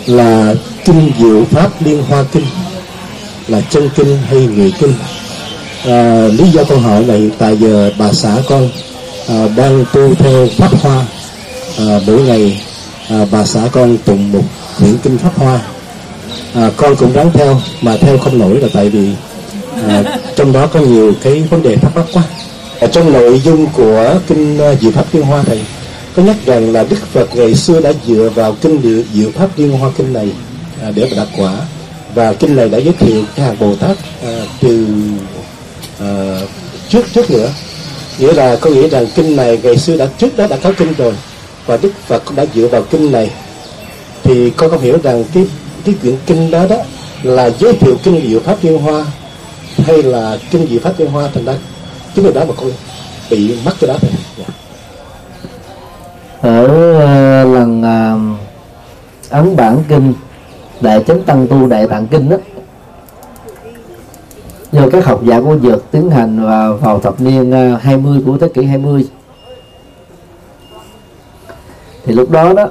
là kinh diệu pháp liên hoa kinh là chân kinh hay ngụy kinh? À, lý do câu hỏi là hiện tại giờ bà xã con à, đang tu theo pháp hoa. À, mỗi ngày à, bà xã con tụng một quyển kinh pháp hoa à, con cũng ráng theo mà theo không nổi là tại vì à, trong đó có nhiều cái vấn đề thắc mắc quá. Ở trong nội dung của kinh uh, diệu pháp liên hoa thầy có nhắc rằng là đức phật ngày xưa đã dựa vào kinh diệu, diệu pháp liên hoa kinh này à, để mà đạt quả. Và kinh này đã giới thiệu cái hàng bồ tát à, từ à, trước trước nữa. Nghĩa là có nghĩa rằng kinh này ngày xưa đã trước đó đã có kinh rồi và đức phật cũng đã dựa vào kinh này. Thì con không hiểu rằng cái cái quyển kinh đó đó là giới thiệu kinh diệu pháp liên hoa hay là kinh diệu pháp liên hoa thành ra chính điều đó mà con bị mắc cái đó thôi. Yeah. ở uh, lần uh, ấn bản kinh đại chánh tăng tu đại tạng kinh đó do các học giả của dược tiến hành vào, vào thập niên ờ, uh, 20 của thế kỷ 20 thì lúc đó đó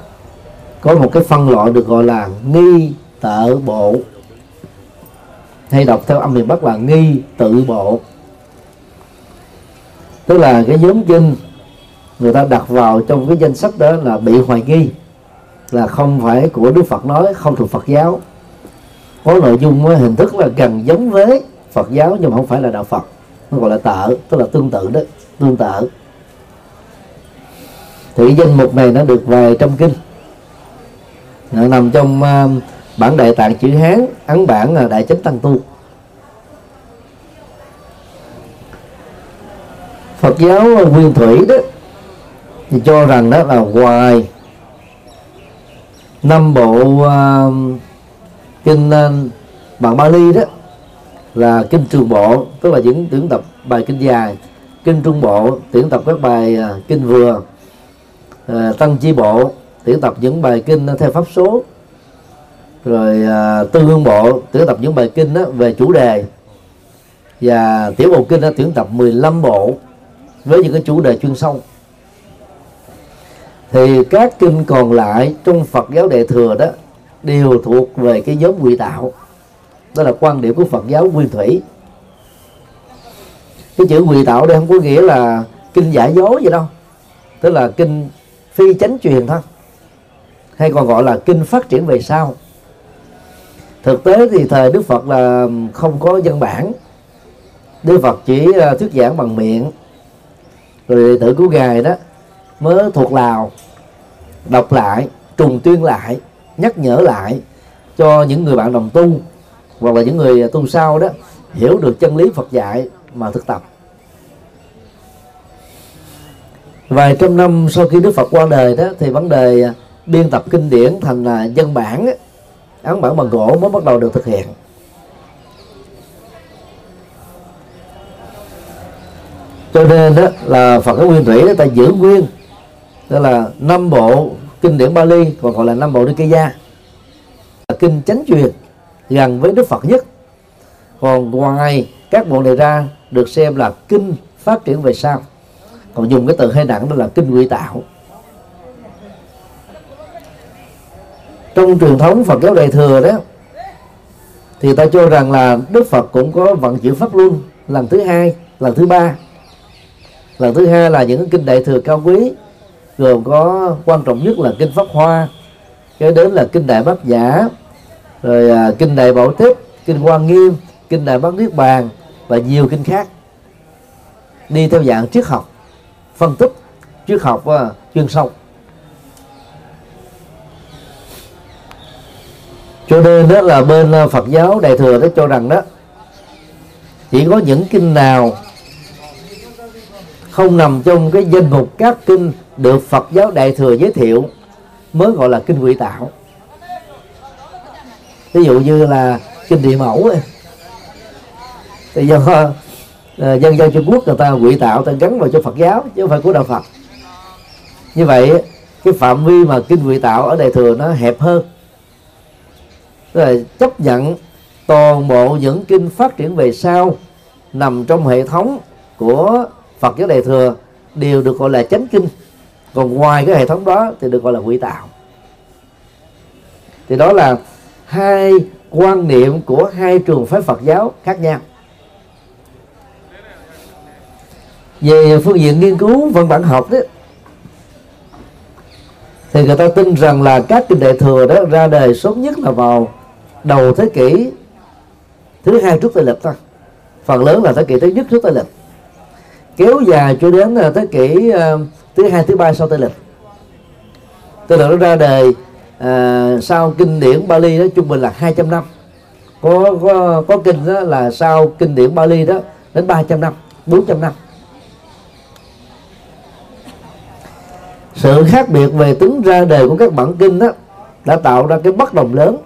có một cái phân loại được gọi là nghi tự bộ. Hay đọc theo âm miền bắc là nghi tự bộ. Tức là cái nhóm kinh người ta đặt vào trong cái danh sách đó là bị hoài nghi là không phải của Đức Phật nói không thuộc Phật giáo. Có nội dung hình thức là gần giống với Phật giáo nhưng mà không phải là đạo Phật. Nó gọi là tợ tức là tương tự đó tương tự thì danh mục này nó được vài trong kinh. Nó nằm trong uh, bản đại tạng chữ hán ấn bản là đại chánh tăng tu. Phật giáo nguyên thủy đó thì cho rằng đó là ngoài năm bộ uh, kinh à, uh, bằng Bali đó là kinh trường bộ tức là những tuyển tập bài kinh dài. Kinh trung bộ tuyển tập các bài uh, kinh vừa. Uh, tăng chi bộ tuyển tập những bài kinh theo pháp số rồi à, tư hương bộ tuyển tập những bài kinh đó về chủ đề. Và tiểu bộ kinh đã tuyển tập 15 bộ với những cái chủ đề chuyên sâu. Thì các kinh còn lại trong Phật giáo Đại thừa đó đều thuộc về cái nhóm quy tạo. Đó là quan điểm của Phật giáo nguyên thủy. Cái chữ quy tạo đây không có nghĩa là kinh giả dối gì đâu. Tức là kinh phi chánh truyền thôi. Hay còn gọi là kinh phát triển về sau thực tế thì thời Đức Phật là không có văn bản. Đức Phật chỉ ờ, thuyết giảng bằng miệng. Rồi đệ tử của ngài đó mới thuộc lào, đọc lại, trùng tuyên lại, nhắc nhở lại cho những người bạn đồng tu hoặc là những người tu sau đó hiểu được chân lý Phật dạy mà thực tập. Vài trăm năm sau khi Đức Phật qua đời đó thì vấn đề ờ, biên tập kinh điển thành ờ, là dân bản ấn bản bằng gỗ mới bắt đầu được thực hiện. Cho nên đó là Phật giáo nguyên thủy đó ta giữ nguyên. Tức là năm bộ kinh điển Bali, còn gọi là năm bộ Nikaya là kinh chánh truyền, gần với Đức Phật nhất. Còn ngoài các bộ này ra, được xem là kinh phát triển về sau. Còn dùng cái từ hơi nặng đó là kinh quy tạo. Trong truyền thống Phật giáo Đại thừa đó thì ta cho rằng là Đức Phật cũng có vận chuyển pháp luân lần thứ hai lần thứ ba. Lần thứ hai là những kinh đại thừa cao quý gồm có quan trọng nhất là kinh pháp hoa cái đến là kinh đại bát giả rồi à, kinh đại bảo tích kinh quan nghiêm kinh đại bát niết bàn và nhiều kinh khác. Đi theo dạng triết học phân tích triết học uh, chuyên sâu. Cho nên đó là bên ờ, Phật giáo đại thừa đó cho rằng đó chỉ có những kinh nào không nằm trong cái danh mục các kinh được Phật giáo đại thừa giới thiệu mới gọi là kinh quỷ tạo. Ví dụ như là kinh địa mẫu ấy. thì do uh, dân dân Trung Quốc người ta quỷ tạo ta gắn vào cho Phật giáo chứ không phải của đạo Phật. Như vậy cái phạm vi mà kinh quỷ tạo ở đại thừa nó hẹp hơn. Tức là chấp nhận toàn bộ những kinh phát triển về sau nằm trong hệ thống của Phật giáo đại thừa đều được gọi là chánh kinh. Còn ngoài cái hệ thống đó thì được gọi là quỷ tạo thì đó là hai quan niệm của hai trường phái Phật giáo khác nhau. Về phương diện nghiên cứu văn bản học đó, thì người ta tin rằng là các kinh đại thừa đó ra đời sớm nhất là vào đầu thế kỷ thứ hai trước tây lịch thôi phần lớn là thế kỷ thứ nhất trước tây lịch kéo dài cho đến ờ, thế kỷ uh, thứ hai thứ ba sau tây lịch Tây lịch nó ra đời uh, sau kinh điển Bali đó trung bình là 200 năm. Có có có kinh đó là sau kinh điển Bali đó đến 300 năm 400 năm. Sự khác biệt về tính ra đời của các bản kinh đó đã tạo ra cái bất đồng lớn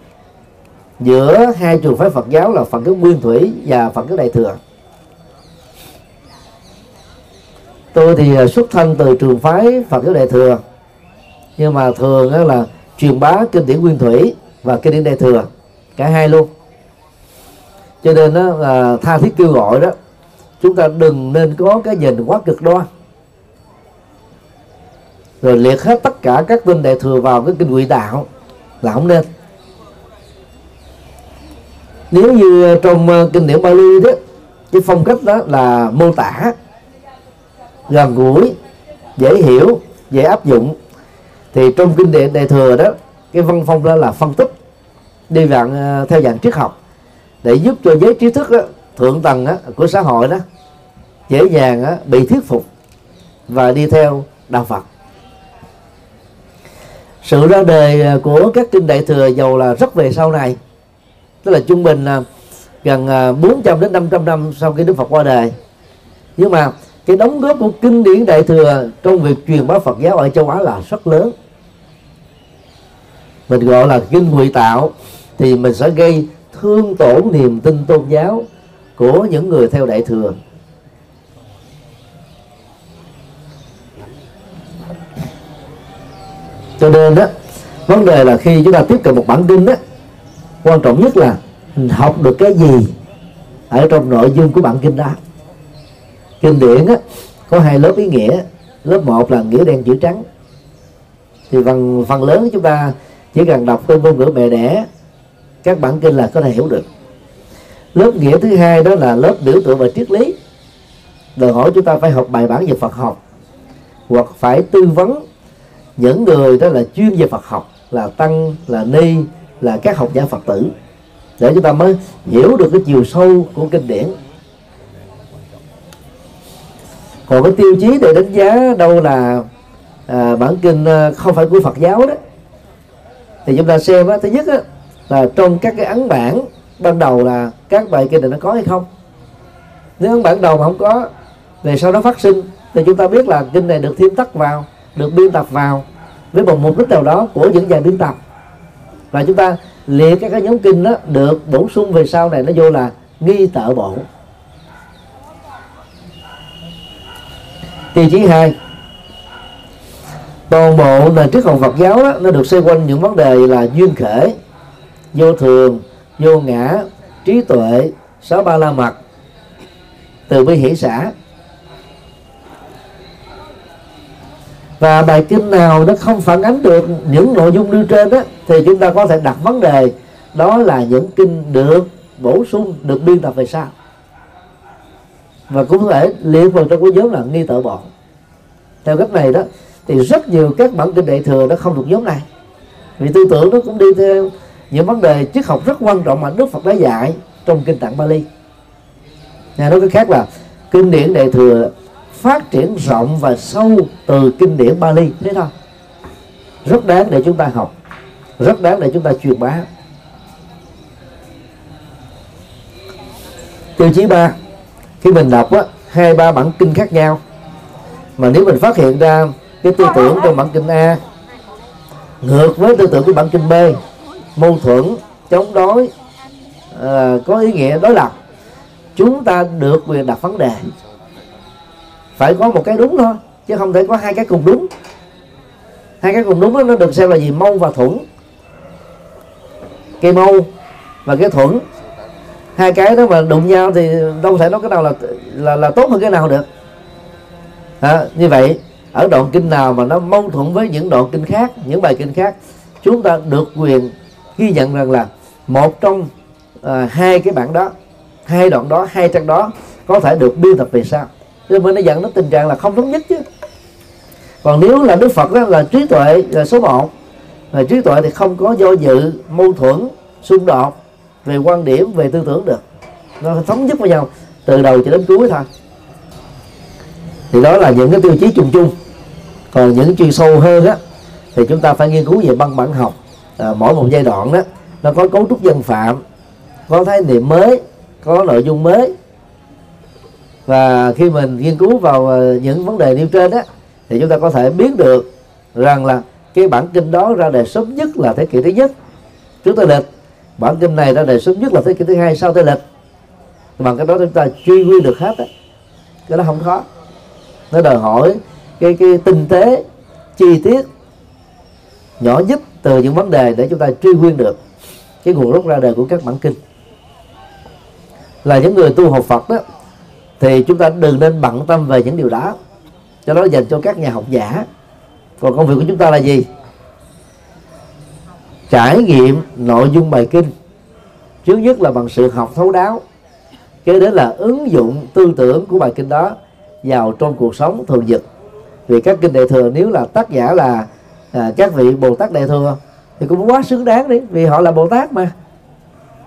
giữa hai trường phái Phật giáo là Phật giáo Nguyên Thủy và Phật giáo Đại thừa. Tôi thì à, xuất thân từ trường phái Phật giáo Đại thừa, nhưng mà thường là truyền bá kinh điển Nguyên Thủy và kinh điển Đại thừa, cả hai luôn. Cho nên đó là tha thiết kêu gọi đó, chúng ta đừng nên có cái nhìn quá cực đoan. Rồi liệt hết tất cả các kinh đại thừa vào cái kinh quỷ đạo là không nên nếu như trong ờ, kinh điển Bali đó cái phong cách đó là mô tả gần gũi dễ hiểu dễ áp dụng. Thì trong kinh điển đại thừa đó cái văn phong đó là phân tích đi dạng ờ, theo dạng triết học để giúp cho giới trí thức đó, thượng tầng đó, của xã hội đó dễ dàng đó, bị thuyết phục và đi theo đạo Phật. Sự ra đời của các kinh đại thừa giàu là rất về sau này tức là trung bình là gần à, 400 đến 500 năm sau khi Đức Phật qua đời. Nhưng mà cái đóng góp của kinh điển đại thừa trong việc truyền bá Phật giáo ở châu Á là rất lớn. Mình gọi là kinh ngụy tạo thì mình sẽ gây thương tổn niềm tin tôn giáo của những người theo đại thừa. Cho nên đó, vấn đề là khi chúng ta tiếp cận một bản kinh đó quan trọng nhất là mình học được cái gì ở trong nội dung của bản kinh đó. Kinh điển á, có hai lớp ý nghĩa. Lớp một là nghĩa đen chữ trắng. Thì phần phần lớn chúng ta chỉ cần đọc cái ngôn ngữ mẹ đẻ các bản kinh là có thể hiểu được. Lớp nghĩa thứ hai đó là lớp biểu tượng và triết lý. Đòi hỏi chúng ta phải học bài bản về Phật học hoặc phải tư vấn những người đó là chuyên về Phật học là tăng là ni là các học giả phật tử. Để chúng ta mới hiểu được cái chiều sâu của kinh điển. Còn cái tiêu chí để đánh giá đâu là à, bản kinh à, không phải của Phật giáo đó thì chúng ta xem đó, thứ nhất đó, là trong các cái ấn bản ban đầu là các bài kinh này nó có hay không. Nếu ấn bản đầu mà không có về sau đó phát sinh thì chúng ta biết là kinh này được thêm tắt vào được biên tập vào với một mục đích nào đó của những nhà biên tập và chúng ta liệt các cái nhóm kinh đó được bổ sung về sau này nó vô là nghi tợ bộ. Tiêu chí hai toàn bộ nền triết học Phật giáo đó, nó được xoay quanh những vấn đề là duyên khể vô thường vô ngã trí tuệ sáu ba la mật từ bi hỷ xã. Và bài kinh nào nó không phản ánh được những nội dung nêu trên đó thì chúng ta có thể đặt vấn đề, đó là những kinh được bổ sung, được biên tập về sau. Và cũng có thể liệt vào trong cái nhóm là nghi tự bọn. Theo cách này đó, thì rất nhiều các bản kinh đại thừa nó không thuộc nhóm này. Vì tư tưởng nó cũng đi theo những vấn đề triết học rất quan trọng mà Đức Phật đã dạy trong kinh tạng Bali. Nhà nói cái khác là kinh điển đại thừa phát triển rộng và sâu từ kinh điển Bali. Thế thôi. Rất đáng để chúng ta học. Rất đáng để chúng ta truyền bá. Tiêu chí ba khi mình đọc á, hai ba bản kinh khác nhau. Mà nếu mình phát hiện ra cái tư tưởng trong bản kinh A ngược với tư tưởng của bản kinh B mâu thuẫn chống đối à, có ý nghĩa đối lập chúng ta được quyền đặt vấn đề phải có một cái đúng thôi chứ không thể có hai cái cùng đúng. Hai cái cùng đúng đó, nó được xem là gì? Mâu và thuẫn. Cây mâu và cái thuẫn. Hai cái đó mà đụng nhau thì đâu thể nói cái nào là là là tốt hơn cái nào được. À, như vậy ở đoạn kinh nào mà nó mâu thuẫn với những đoạn kinh khác những bài kinh khác chúng ta được quyền ghi nhận rằng là một trong à, hai cái bản đó hai đoạn đó hai trang đó có thể được biên tập về sau cho nên nó dẫn đến tình trạng là không thống nhất chứ. Còn nếu là đức phật đó là trí tuệ là số 1 là trí tuệ thì không có do dự mâu thuẫn xung đột về quan điểm về tư tưởng được. Nó thống nhất với nhau từ đầu cho đến cuối thôi. Thì đó là những cái tiêu chí chung chung. Còn những chuyên sâu hơn á thì chúng ta phải nghiên cứu về băng bản học. À, mỗi một giai đoạn đó nó có cấu trúc dân phạm có khái niệm mới có nội dung mới và khi mình nghiên cứu vào ờ, những vấn đề nêu trên đó thì chúng ta có thể biết được rằng là cái bản kinh đó ra đời sớm nhất là thế kỷ thứ nhất. Trước tây lịch, bản kinh này ra đời sớm nhất là thế kỷ thứ hai sau tây lịch. Bằng cái đó chúng ta truy nguyên được hết đó. cái đó không khó. Nó đòi hỏi cái cái tinh tế, chi tiết nhỏ nhất từ những vấn đề để chúng ta truy nguyên được cái nguồn gốc ra đời của các bản kinh. Là những người tu học Phật đó thì chúng ta đừng nên bận tâm về những điều đó. Cho đó dành cho các nhà học giả. Còn công việc của chúng ta là gì? Trải nghiệm nội dung bài kinh. Trước nhất là bằng sự học thấu đáo. Kế đến là ứng dụng tư tưởng của bài kinh đó vào trong cuộc sống thường nhật. Vì các kinh đại thừa nếu là tác giả là à, các vị bồ tát đại thừa thì cũng quá xứng đáng đi vì họ là bồ tát mà.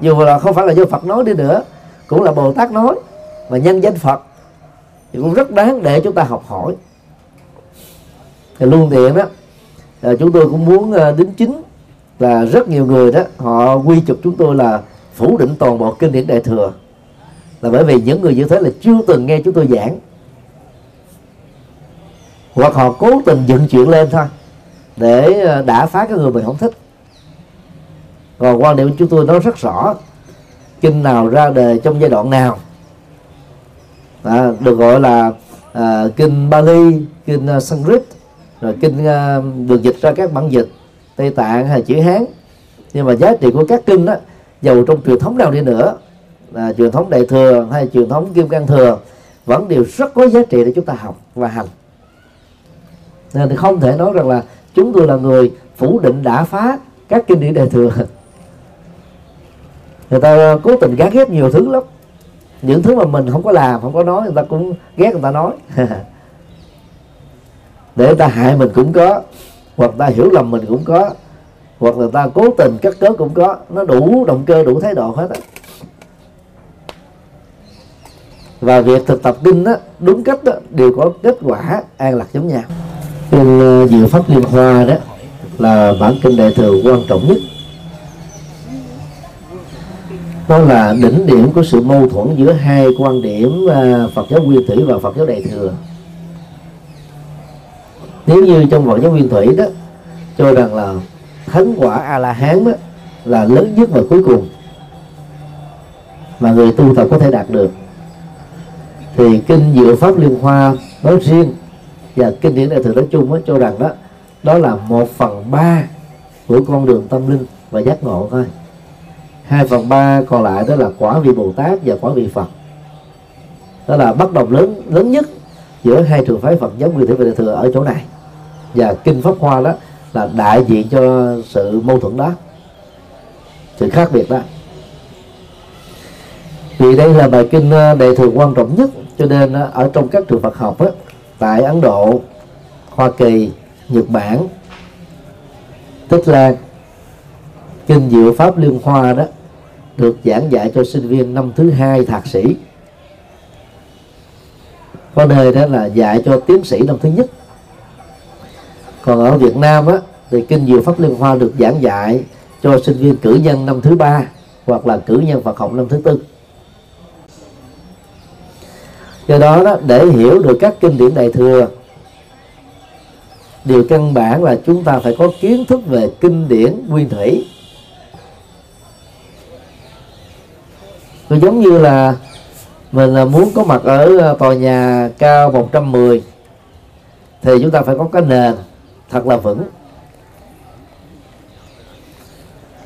Dù là không phải là do phật nói đi nữa cũng là bồ tát nói và nhân danh phật. Thì cũng rất đáng để chúng ta học hỏi. Thì luôn tiện đó là chúng tôi cũng muốn à, đính chính là rất nhiều người đó, họ quy chụp chúng tôi là phủ định toàn bộ kinh điển đại thừa. Là bởi vì những người như thế là chưa từng nghe chúng tôi giảng. Hoặc họ cố tình dựng chuyện lên thôi, để à, đã đả phá cái người mình không thích. Còn quan điểm của chúng tôi nói rất rõ. Kinh nào ra đề trong giai đoạn nào à, được gọi là à, kinh Bali kinh uh, Sanskrit rồi kinh uh, được dịch ra các bản dịch Tây Tạng hay chữ Hán. Nhưng mà giá trị của các kinh đó dầu trong truyền thống nào đi nữa là truyền thống đại thừa hay truyền thống kim cang thừa vẫn đều rất có giá trị để chúng ta học và hành. Nên thì không thể nói rằng là chúng tôi là người phủ định đã phá các kinh điển đại thừa. Người ta cố tình gán ghép nhiều thứ lắm những thứ mà mình không có làm không có nói người ta cũng ghét người ta nói. Để người ta hại mình cũng có hoặc ta hiểu lầm mình cũng có hoặc người ta cố tình cắt cớ cũng có. Nó đủ động cơ đủ thái độ hết á. Và việc thực tập kinh đó, đúng cách đó, đều có kết quả an lạc giống nhau. Kinh ờ, diệu pháp liên hoa đó là bản kinh đại thừa quan trọng nhất. Vâng, đó là đỉnh điểm của sự mâu thuẫn giữa hai quan điểm à, Phật giáo Nguyên Thủy và Phật giáo Đại thừa. Nếu như trong Phật giáo Nguyên Thủy đó cho rằng là thánh quả A La Hán đó là lớn nhất và cuối cùng mà người tu tập có thể đạt được thì kinh diệu pháp liên hoa nói riêng và kinh điển đại thừa nói chung đó, cho rằng đó đó là một phần ba của con đường tâm linh và giác ngộ thôi hai phần ba còn lại đó là quả vị bồ tát và quả vị phật. Đó là bất đồng lớn lớn nhất giữa hai trường phái phật giáo nguyên thủy và đại thừa ở chỗ này. Và kinh pháp hoa đó là đại diện cho sự mâu thuẫn đó sự khác biệt đó. Vì đây là bài kinh ờ, đại thừa quan trọng nhất cho nên ờ, ở trong các trường Phật học á, tại Ấn Độ, Hoa Kỳ, Nhật Bản, Tích Lan kinh diệu pháp liên hoa đó được giảng dạy cho sinh viên năm thứ hai thạc sĩ. Có nơi đó là dạy cho tiến sĩ năm thứ nhất. Còn ở Việt Nam á thì kinh diệu pháp liên hoa được giảng dạy cho sinh viên cử nhân năm thứ ba hoặc là cử nhân Phật học năm thứ tư. Do đó, đó để hiểu được các kinh điển đại thừa điều căn bản là chúng ta phải có kiến thức về kinh điển nguyên thủy. Nó giống như là mình à, muốn có mặt ở à, tòa nhà cao 110 thì chúng ta phải có cái nền thật là vững.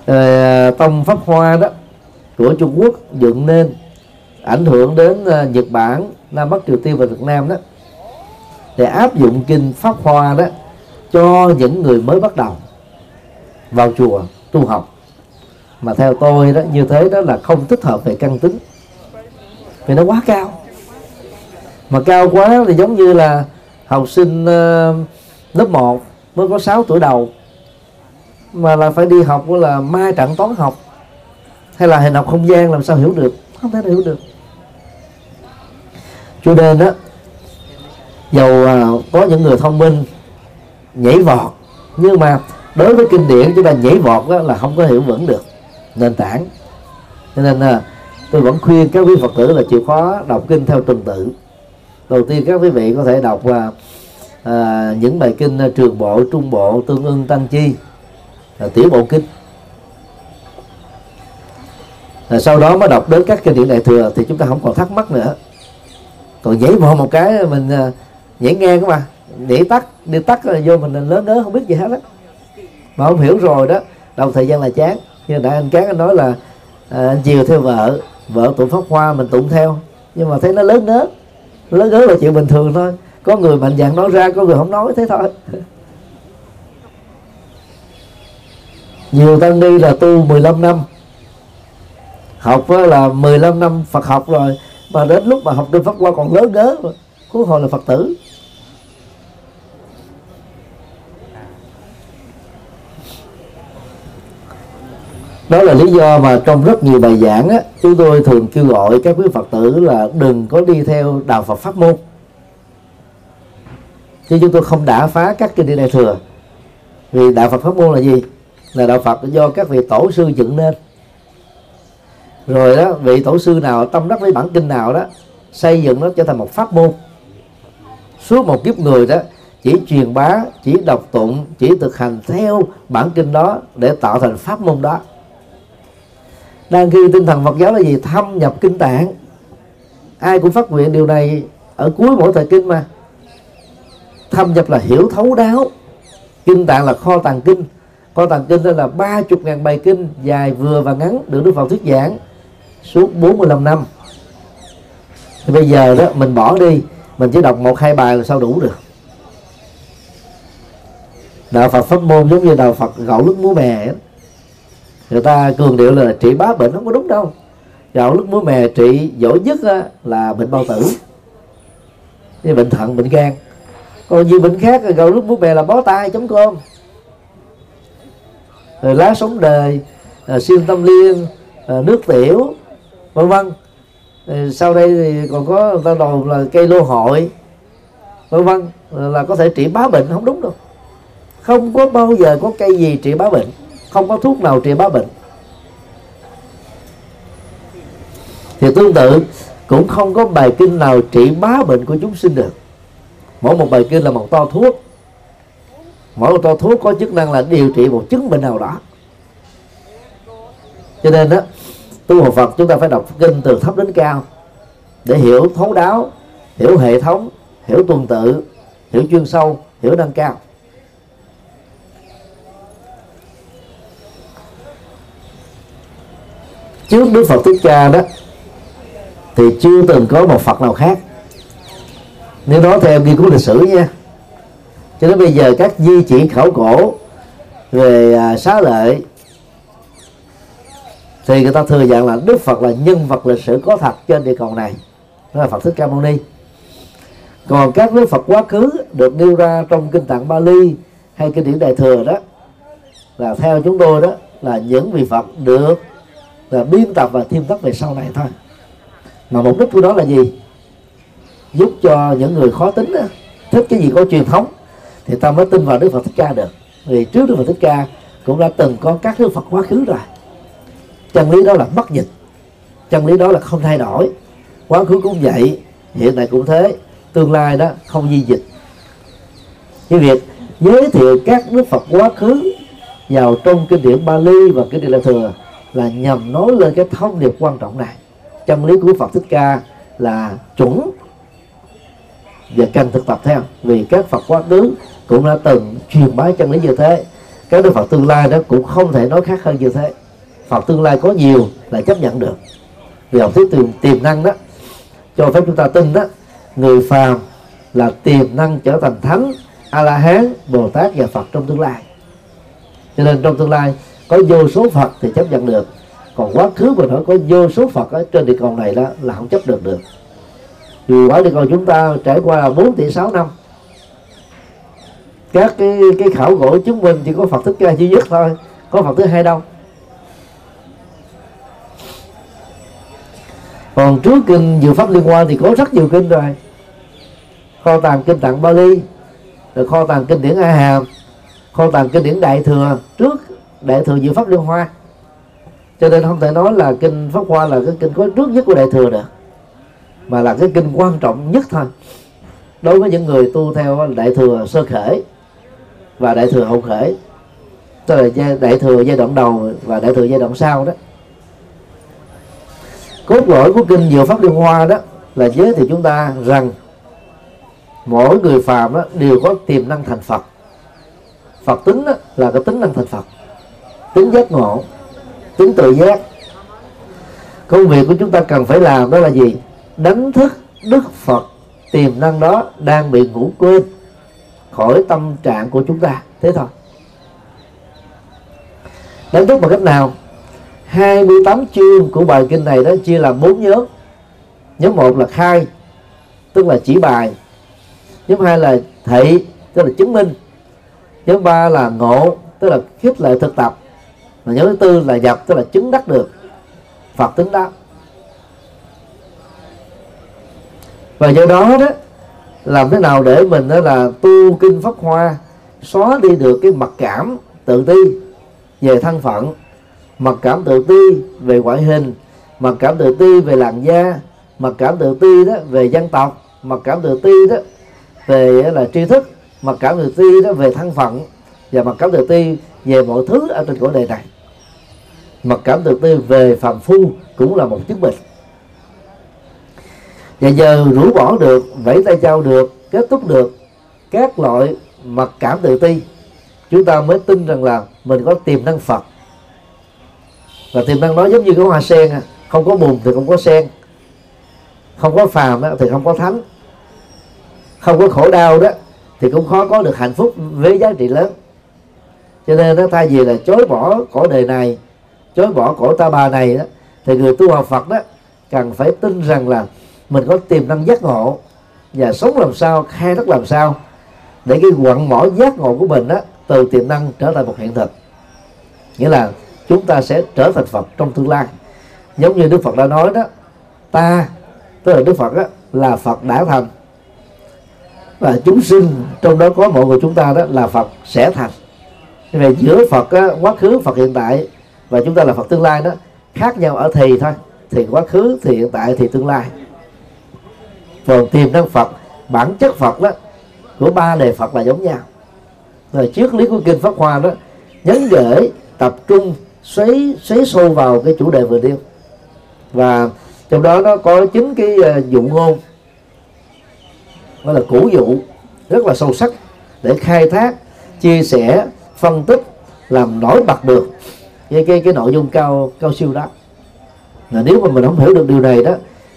Ờ, tông pháp hoa đó của Trung Quốc dựng nên ảnh hưởng đến à, Nhật Bản, Nam Bắc Triều Tiên và Việt Nam đó để áp dụng kinh pháp hoa đó cho những người mới bắt đầu vào chùa tu học mà theo tôi đó, như thế đó là không thích hợp về căn tính. Vì nó quá cao. Mà cao quá thì giống như là học sinh ờ, lớp 1 mới có 6 tuổi đầu, mà là phải đi học là mai trận toán học. Hay là hình học không gian làm sao hiểu được? Không thể hiểu được. Cho nên đó dầu ờ, có những người thông minh, nhảy vọt, nhưng mà đối với kinh điển chúng ta nhảy vọt đó là không có hiểu vững được nền tảng. Cho nên là tôi vẫn khuyên các quý phật tử là chịu khó đọc kinh theo tuần tự. Đầu tiên các quý vị có thể đọc à, à, những bài kinh à, trường bộ trung bộ tương ưng tăng chi à, tiểu bộ kinh. À, sau đó mới đọc đến các kinh điển đại thừa thì chúng ta không còn thắc mắc nữa. Còn nhảy vào một cái mình à, nhảy ngang các mà. Nhảy tắt đi tắt rồi vô mình lớn lớn không biết gì hết á. Mà không hiểu rồi đó đầu thời gian là chán như đại anh cán anh nói là à, anh chiều theo vợ vợ tụng pháp hoa mình tụng theo. Nhưng mà thấy nó lớn lớn lớn lớn là chuyện bình thường thôi. Có người mạnh dạng nói ra có người không nói thế thôi. Nhiều tăng ni là tu 15 năm. Học là 15 năm Phật học rồi mà đến lúc mà học kinh pháp hoa còn lớn ngớ cuối hồi là Phật tử. Đó là lý do mà trong rất nhiều bài giảng á, chúng tôi thường kêu gọi các quý phật tử là đừng có đi theo đạo phật pháp môn. Chứ chúng tôi không đã phá các kinh điển đại thừa. Vì đạo phật pháp môn là gì? Là đạo phật do các vị tổ sư dựng nên. Rồi đó vị tổ sư nào tâm đắc với bản kinh nào đó xây dựng nó trở thành một pháp môn. Suốt một kiếp người đó chỉ truyền bá chỉ đọc tụng chỉ thực hành theo bản kinh đó để tạo thành pháp môn đó đang khi tinh thần Phật giáo là gì? Thâm nhập kinh tạng. Ai cũng phát nguyện điều này ở cuối mỗi thời kinh mà. Thâm nhập là hiểu thấu đáo. Kinh tạng là kho tàng kinh. Kho tàng kinh đây là ba chục ngàn bài kinh, dài vừa và ngắn, được Đức Phật thuyết giảng suốt 45 năm. Thì bây giờ đó, mình bỏ đi, mình chỉ đọc một, hai bài là sao đủ được. Đạo Phật pháp môn giống như đạo Phật gạo nước muối mè ấy người ta cường điệu là trị bá bệnh không có đúng đâu. Gạo lúc muối mè trị giỏi nhất là bệnh bao tử. Như bệnh thận bệnh gan. Còn nhiều bệnh khác gạo lúc muối mè là bó tay chống cơm. Rồi lá sống đời à, xuyên tâm liên à, nước tiểu vân vân. Sau đây thì còn có ta đồn là cây lô hội vân vân là có thể trị bá bệnh không đúng đâu. Không có bao giờ có cây gì trị bá bệnh không có thuốc nào trị bá bệnh. Thì tương tự, cũng không có bài kinh nào trị bá bệnh của chúng sinh được. Mỗi một bài kinh là một to thuốc. Mỗi một to thuốc có chức năng là điều trị một chứng bệnh nào đó. Cho nên đó tu học Phật chúng ta phải đọc kinh từ thấp đến cao để hiểu thấu đáo, hiểu hệ thống, hiểu tuần tự, hiểu chuyên sâu, hiểu nâng cao. Trước Đức Phật Thích Ca đó, thì chưa từng có một Phật nào khác. Nếu nói theo nghiên cứu lịch sử nha, cho đến bây giờ các di chỉ khảo cổ về à, xá lợi thì người ta thừa nhận là Đức Phật là nhân vật lịch sử có thật trên địa cầu này. Đó là Phật Thích Ca Mâu Ni. Còn các đức Phật quá khứ được nêu ra trong kinh tạng Bali hay kinh điển Đại thừa đó, là theo chúng tôi đó, là những vị Phật được là biên tập và thêm tắt về sau này thôi. Mà mục đích của đó là gì? Giúp cho những người khó tính đó, thích cái gì có truyền thống thì ta mới tin vào Đức Phật Thích Ca được. Vì trước Đức Phật Thích Ca cũng đã từng có các Đức Phật quá khứ rồi. Chân lý đó là bất dịch. Chân lý đó là không thay đổi. Quá khứ cũng vậy hiện tại cũng thế. Tương lai đó không di dịch. Cái việc giới thiệu các đức phật quá khứ vào trong kinh điển Bali và kinh điển La Thừa là nhằm nói lên cái thông điệp quan trọng này. Chân lý của Phật Thích Ca là chuẩn và cần thực tập theo vì các Phật quá khứ cũng đã từng truyền bá chân lý như thế. Các đức Phật tương lai đó cũng không thể nói khác hơn như thế. Phật tương lai có nhiều là chấp nhận được. Vì học thuyết tiềm, tiềm năng đó cho phép chúng ta tin đó người phàm là tiềm năng trở thành thánh a la hán bồ tát và phật trong tương lai. Cho nên trong tương lai có vô số phật thì chấp nhận được. Còn quá khứ mà nói có vô số phật ở trên địa cầu này đó là không chấp được được. Vì quả địa cầu chúng ta trải qua là 4 tỷ 6 năm. Các cái cái khảo gỗ chứng minh chỉ có phật thích ca duy nhất thôi, có phật thứ hai đâu còn trước kinh dự Pháp Liên quan thì có rất nhiều kinh rồi. Kho tàng kinh tạng Bali, rồi kho tàng kinh điển A Hàm, kho tàng kinh điển Đại Thừa. Trước Đại Thừa Diệu Pháp Liên Hoa. Cho nên không thể nói là kinh Pháp Hoa là cái kinh có trước nhất của Đại Thừa được, mà là cái kinh quan trọng nhất thôi. Đối với những người tu theo Đại Thừa sơ khởi và Đại Thừa hậu khởi, tức là Đại Thừa giai đoạn đầu và Đại Thừa giai đoạn sau đó. Cốt lõi của kinh Diệu Pháp Liên Hoa đó là giới thì chúng ta rằng mỗi người phàm đó đều có tiềm năng thành Phật. Phật tính đó là cái tính năng thành Phật tính giác ngộ, tính tự giác. Công việc của chúng ta cần phải làm đó là gì? Đánh thức Đức Phật tiềm năng đó đang bị ngủ quên khỏi tâm trạng của chúng ta. Thế thôi. Đánh thức bằng cách nào? 28 chương của bài kinh này đó chia làm bốn nhóm. Nhóm một là khai, tức là chỉ bài. Nhóm hai là thị, tức là chứng minh. Nhóm ba là ngộ, tức là khích lệ thực tập và nhóm thứ tư là nhập tức là chứng đắc được phật tính đó và do đó đó, làm thế nào để mình đó là tu kinh pháp hoa, xóa đi được cái mặc cảm tự ti về thân phận, mặc cảm tự ti về ngoại hình, mặc cảm tự ti về làn da, mặc cảm tự ti đó về dân tộc, mặc cảm tự ti đó về là tri thức, mặc cảm tự ti đó về thân phận, và mặc cảm tự ti về mọi thứ ở trên cõi đời này mặc cảm tự ti về phàm phu cũng là một chứng bệnh. Và giờ rũ bỏ được, vẫy tay trao được, kết thúc được các loại mặc cảm tự ti, chúng ta mới tin rằng là mình có tiềm năng phật. Và tiềm năng đó giống như cái hoa sen à, không có bùn thì không có sen, không có phàm thì không có thánh, không có khổ đau đó thì cũng khó có được hạnh phúc với giá trị lớn. Cho nên nó thay vì là chối bỏ cõi đời này chối bỏ cổ ta bà này đó thì người tu học Phật đó cần phải tin rằng là mình có tiềm năng giác ngộ và sống làm sao khai thác làm sao để cái quặng mỏ giác ngộ của mình đó từ tiềm năng trở thành một hiện thực. Nghĩa là chúng ta sẽ trở thành Phật trong tương lai. Giống như Đức Phật đã nói đó ta tức là Đức Phật đó, là Phật đã thành. Và chúng sinh trong đó có mọi người chúng ta đó là Phật sẽ thành. Về giữa Phật á, quá khứ Phật hiện tại và chúng ta là Phật tương lai đó, khác nhau ở thì thôi. Thì quá khứ, thì hiện tại, thì tương lai. Còn tiềm năng Phật, bản chất Phật đó, của ba đề Phật là giống nhau. Rồi triết lý của kinh Pháp Hoa đó, nhấn gửi tập trung xoáy xoáy sâu vào cái chủ đề vừa nêu. Và trong đó nó có chính cái dụng dụ ngôn. Gọi là củ dụ, rất là sâu sắc, để khai thác, chia sẻ, phân tích, làm nổi bật được cái cái cái nội dung cao cao siêu đó. Là nếu mà mình không hiểu được điều này đó,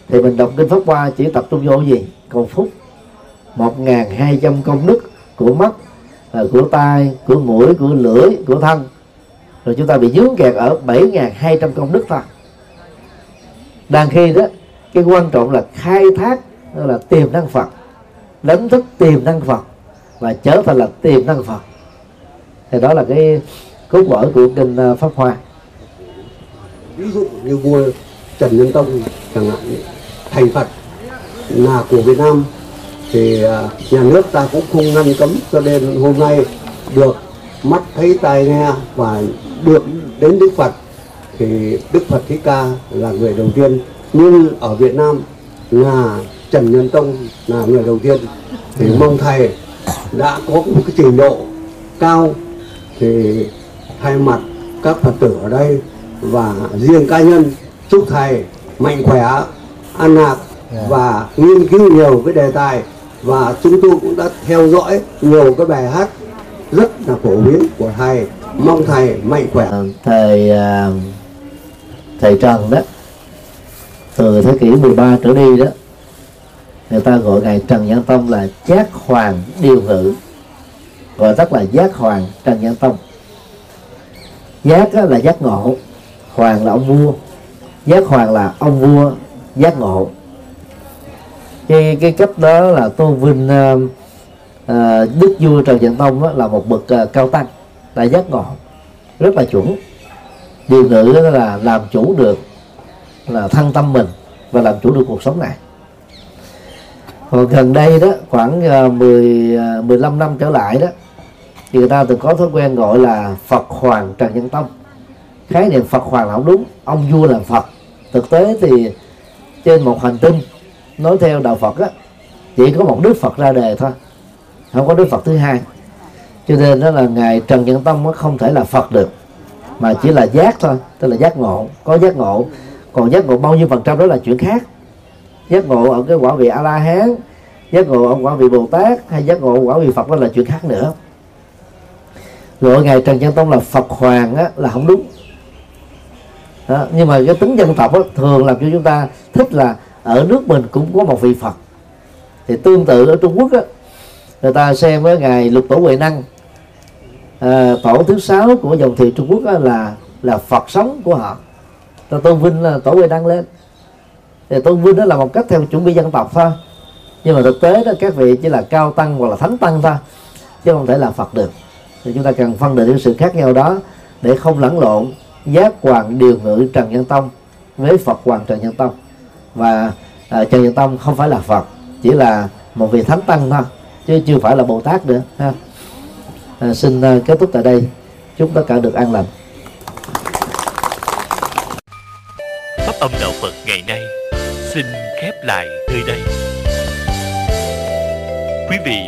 thì mình đọc kinh pháp hoa chỉ tập trung vô gì? Cầu phúc. Một ngàn hai trăm công đức của mắt à, của tai, của mũi, của lưỡi, của thân. Rồi chúng ta bị dướng kẹt ở 7.200 công đức thôi đang khi đó, cái quan trọng là khai thác là tiềm năng Phật. Đánh thức tiềm năng Phật và trở thành là tiềm năng Phật. Thì đó là cái cốt lõi của kinh à, Pháp Hoa. Ví dụ như vua Trần Nhân Tông, chẳng hạn, thành Phật, là của Việt Nam, thì à, nhà nước ta cũng không ngăn cấm cho nên hôm nay được mắt thấy tai nghe và được đến Đức Phật, thì Đức Phật Thích Ca là người đầu tiên. Nhưng ở Việt Nam là Trần Nhân Tông là người đầu tiên. Thì mong thầy đã có một cái trình độ cao, thì thay mặt các Phật tử ở đây và riêng cá nhân chúc thầy mạnh khỏe an lạc và nghiên cứu nhiều cái đề tài. Và chúng tôi cũng đã theo dõi nhiều cái bài hát rất là phổ biến của thầy. Mong thầy mạnh khỏe. À, thời à, thầy Trần đó từ thế kỷ 13 trở đi đó người ta gọi ngài Trần Nhân Tông là giác hoàng điều ngự. Gọi tắt là giác hoàng Trần Nhân Tông giác á là giác ngộ hoàng là ông vua. Giác hoàng là ông vua giác ngộ. Cái cái cấp đó là tôn vinh uh, uh, đức vua Trần Nhân Tông á, là một bậc uh, cao tăng là giác ngộ rất là chuẩn. Điều nữ đó là làm chủ được là thân tâm mình và làm chủ được cuộc sống này. Còn gần đây đó khoảng uh, 10 uh, 15 năm trở lại đó thì người ta từng có thói quen gọi là Phật Hoàng Trần Nhân Tông. Khái niệm Phật Hoàng là không đúng, ông vua là Phật. Thực tế thì trên một hành tinh, nói theo đạo Phật á, chỉ có một Đức Phật ra đề thôi, không có Đức Phật thứ hai. Cho nên đó là ngài Trần Nhân Tông nó không thể là Phật được, mà chỉ là giác thôi, tức là giác ngộ. Có giác ngộ, còn giác ngộ bao nhiêu phần trăm đó là chuyện khác. Giác ngộ ở cái quả vị a la hán giác ngộ ở quả vị bồ tát hay giác ngộ ở quả vị phật đó là chuyện khác nữa gọi ngài trần nhân tông là phật hoàng á, là không đúng. Đó. nhưng mà cái tính dân tộc á, thường làm cho chúng ta thích là ở nước mình cũng có một vị phật. Thì tương tự ở trung quốc á, người ta xem với ngài lục tổ huệ năng à, tổ thứ sáu của dòng thị trung quốc á, là là phật sống của họ. Ta tôn vinh là tổ huệ năng lên. Thì tôn vinh đó là một cách theo chuẩn bị dân tộc thôi. Nhưng mà thực tế đó các vị chỉ là cao tăng hoặc là thánh tăng thôi chứ không thể là phật được thì chúng ta cần phân định những sự khác nhau đó để không lẫn lộn. Giác hoàng điều ngự trần nhân tông với phật hoàng trần nhân tông. Và à, trần nhân tông không phải là phật chỉ là một vị thánh tăng thôi chứ chưa phải là bồ tát nữa ha. À, xin à, kết thúc tại đây. Chúng ta cả được an lành. Pháp âm Đạo Phật ngày nay xin khép lại nơi đây. Quý vị